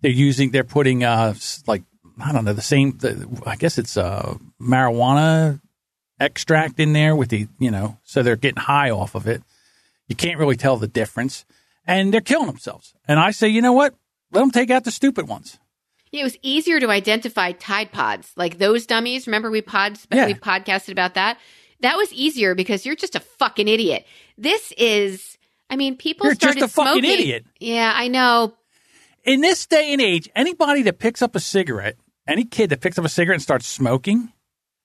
They're using, they're putting, uh, like, I don't know, the same, the, I guess it's uh, marijuana extract in there with the, you know, so they're getting high off of it. You can't really tell the difference. And they're killing themselves. And I say, you know what? Let them take out the stupid ones. Yeah, it was easier to identify Tide Pods, like those dummies. Remember we pods Yeah. we podcasted about that. That was easier because you're just a fucking idiot. This is, I mean, people You're just started a fucking idiot. Yeah, I know. In this day and age, anybody that picks up a cigarette, any kid that picks up a cigarette and starts smoking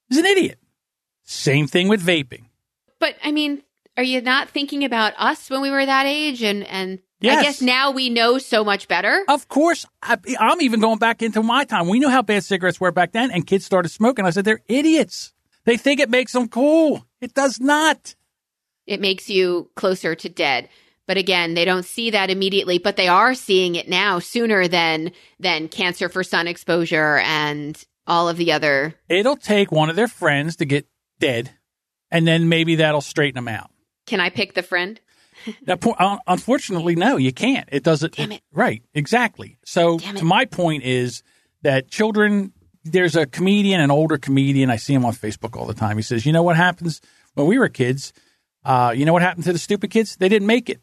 is an idiot. Same thing with vaping. But I mean, are you not thinking about us when we were that age? And and Yes. I guess now we know so much better. Of course, I, I'm even going back into my time. We knew how bad cigarettes were back then, and kids started smoking. I said, they're idiots. They think it makes them cool. It does not. It makes you closer to dead. But again, they don't see that immediately, but they are seeing it now sooner than than cancer for sun exposure and all of the other It'll take one of their friends to get dead, and then maybe that'll straighten them out. Can I pick the friend? Now, po- un- unfortunately, no, you can't. It doesn't. Damn it. Right, exactly. So, to my point is that children. There's a comedian, an older comedian. I see him on Facebook all the time. He says, "You know what happens when we were kids? Uh, you know what happened to the stupid kids? They didn't make it.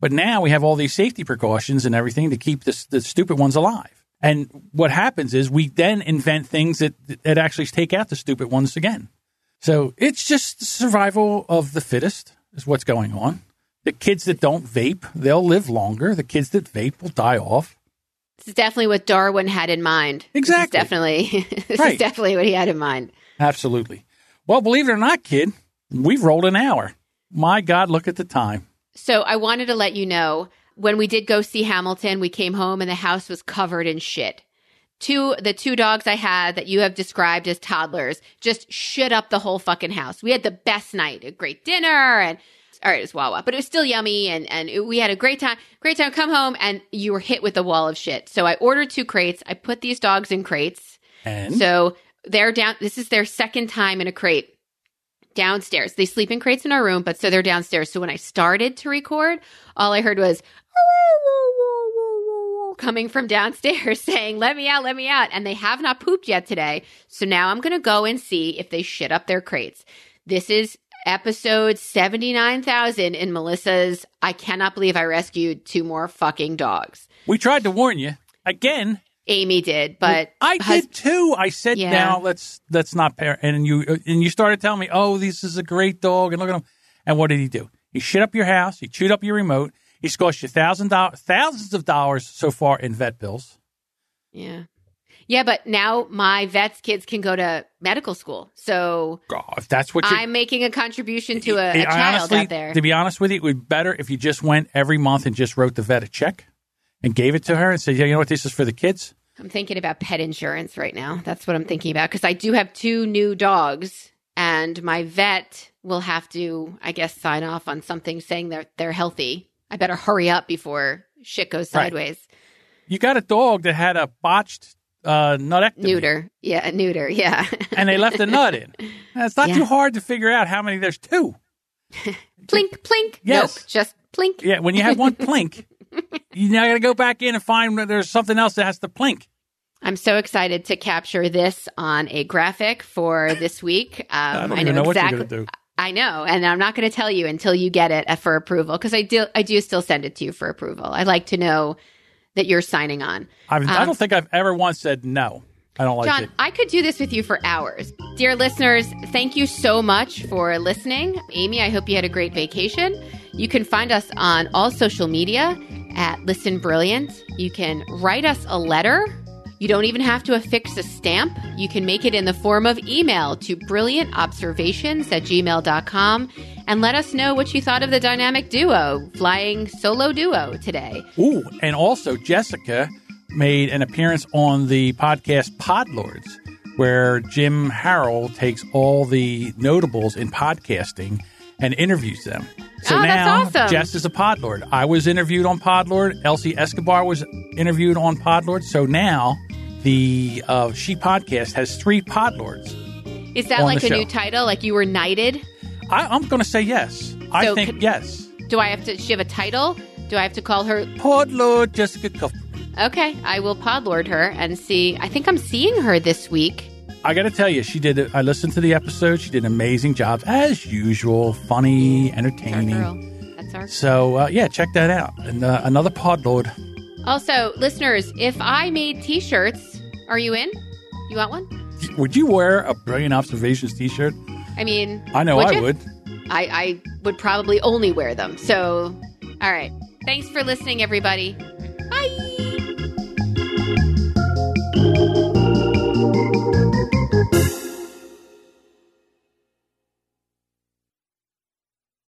But now we have all these safety precautions and everything to keep the, the stupid ones alive. And what happens is we then invent things that that actually take out the stupid ones again. So it's just survival of the fittest is what's going on. The kids that don't vape, they'll live longer. The kids that vape will die off. This is definitely what Darwin had in mind. Exactly. This is definitely this Right. is definitely what he had in mind. Absolutely. Well, believe it or not, kid, we've rolled an hour. My God, look at the time. So I wanted to let you know when we did go see Hamilton, we came home and the house was covered in shit. Two the two dogs I had that you have described as toddlers just shit up the whole fucking house. We had the best night, a great dinner and all right, it was Wawa, but it was still yummy and and it- we had a great time. Great time. Come home and you were hit with a wall of shit. So I ordered two crates. I put these dogs in crates. And So they're down. This is their second time in a crate downstairs. They sleep in crates in our room, but so they're downstairs. So when I started to record, all I heard was oh, coming from downstairs saying, Let me out, let me out. And they have not pooped yet today. So now I'm going to go and see if they shit up their crates. This is episode 79,000 in Melissa's I cannot believe I rescued two more fucking dogs. we tried to warn you again. Amy did, but I hus- did too. I said, Yeah. "Now let's let's not pair." And you and you started telling me, "Oh, this is a great dog," and look at him. And what did he do? He shit up your house. He chewed up your remote. He's cost you thousand dollars, thousands of dollars so far in vet bills. Yeah. Yeah, but now my vets kids can go to medical school. So God, if that's what I'm making a contribution to a child honestly, out there. To be honest with you, it would be better if you just went every month and just wrote the vet a check and gave it to her and said, "Yeah, you know what? This is for the kids." I'm thinking about pet insurance right now. That's what I'm thinking about because I do have two new dogs and my vet will have to, I guess, sign off on something saying that they're healthy. I better hurry up before shit goes Right. sideways. You got a dog that had a botched uh, nutectomy, Neuter. Yeah, neuter. Yeah. and they left a nut in. And It's not Yeah. too hard to figure out how many. There's two. plink, plink. Yes. Nope, just plink. Yeah, when you have one plink, you now got to go back in and find there's something else that has to plink. I'm so excited to capture this on a graphic for this week. Um, I don't even know what you're going to do. I know, and I'm not going to tell you until you get it uh, for approval because I do. I do still send it to you for approval. I like to know that you're signing on. I Um, don't think I've ever once said no. I don't like it. John, it. I could do this with you for hours. Dear listeners, thank you so much for listening. Amy, I hope you had a great vacation. You can find us on all social media at Listen Brilliant. You can write us a letter. You don't even have to affix a stamp. You can make it in the form of email to brilliantobservations at gmail.com and let us know what you thought of the dynamic duo, flying solo duo today. Ooh, and also Jessica made an appearance on the podcast Podlords, where Jim Harrell takes all the notables in podcasting and interviews them. So Oh, that's now awesome. Jess is a Podlord. I was interviewed on Podlord. Elsie Escobar was interviewed on Podlord. So now the uh, She podcast has three Podlords. Is that like a show. new title? Like you were knighted? I, I'm going to say yes. I So think could- yes. Do I have to? She have a title? Do I have to call her? Podlord Jessica Cuthbert. Okay, I will podlord her and see. I think I'm seeing her this week. I got to tell you, she did. I listened to the episode. She did an amazing job as usual. Funny, That's our entertaining. girl. That's our. So uh, yeah, check that out. And uh, another Podlord. Also, listeners, if I made t shirts, are you in? You want one? Would you wear a Brilliant Observations t shirt? I mean, I know would I you? would. I, I would probably only wear them. So, all right. Thanks for listening, everybody. Bye.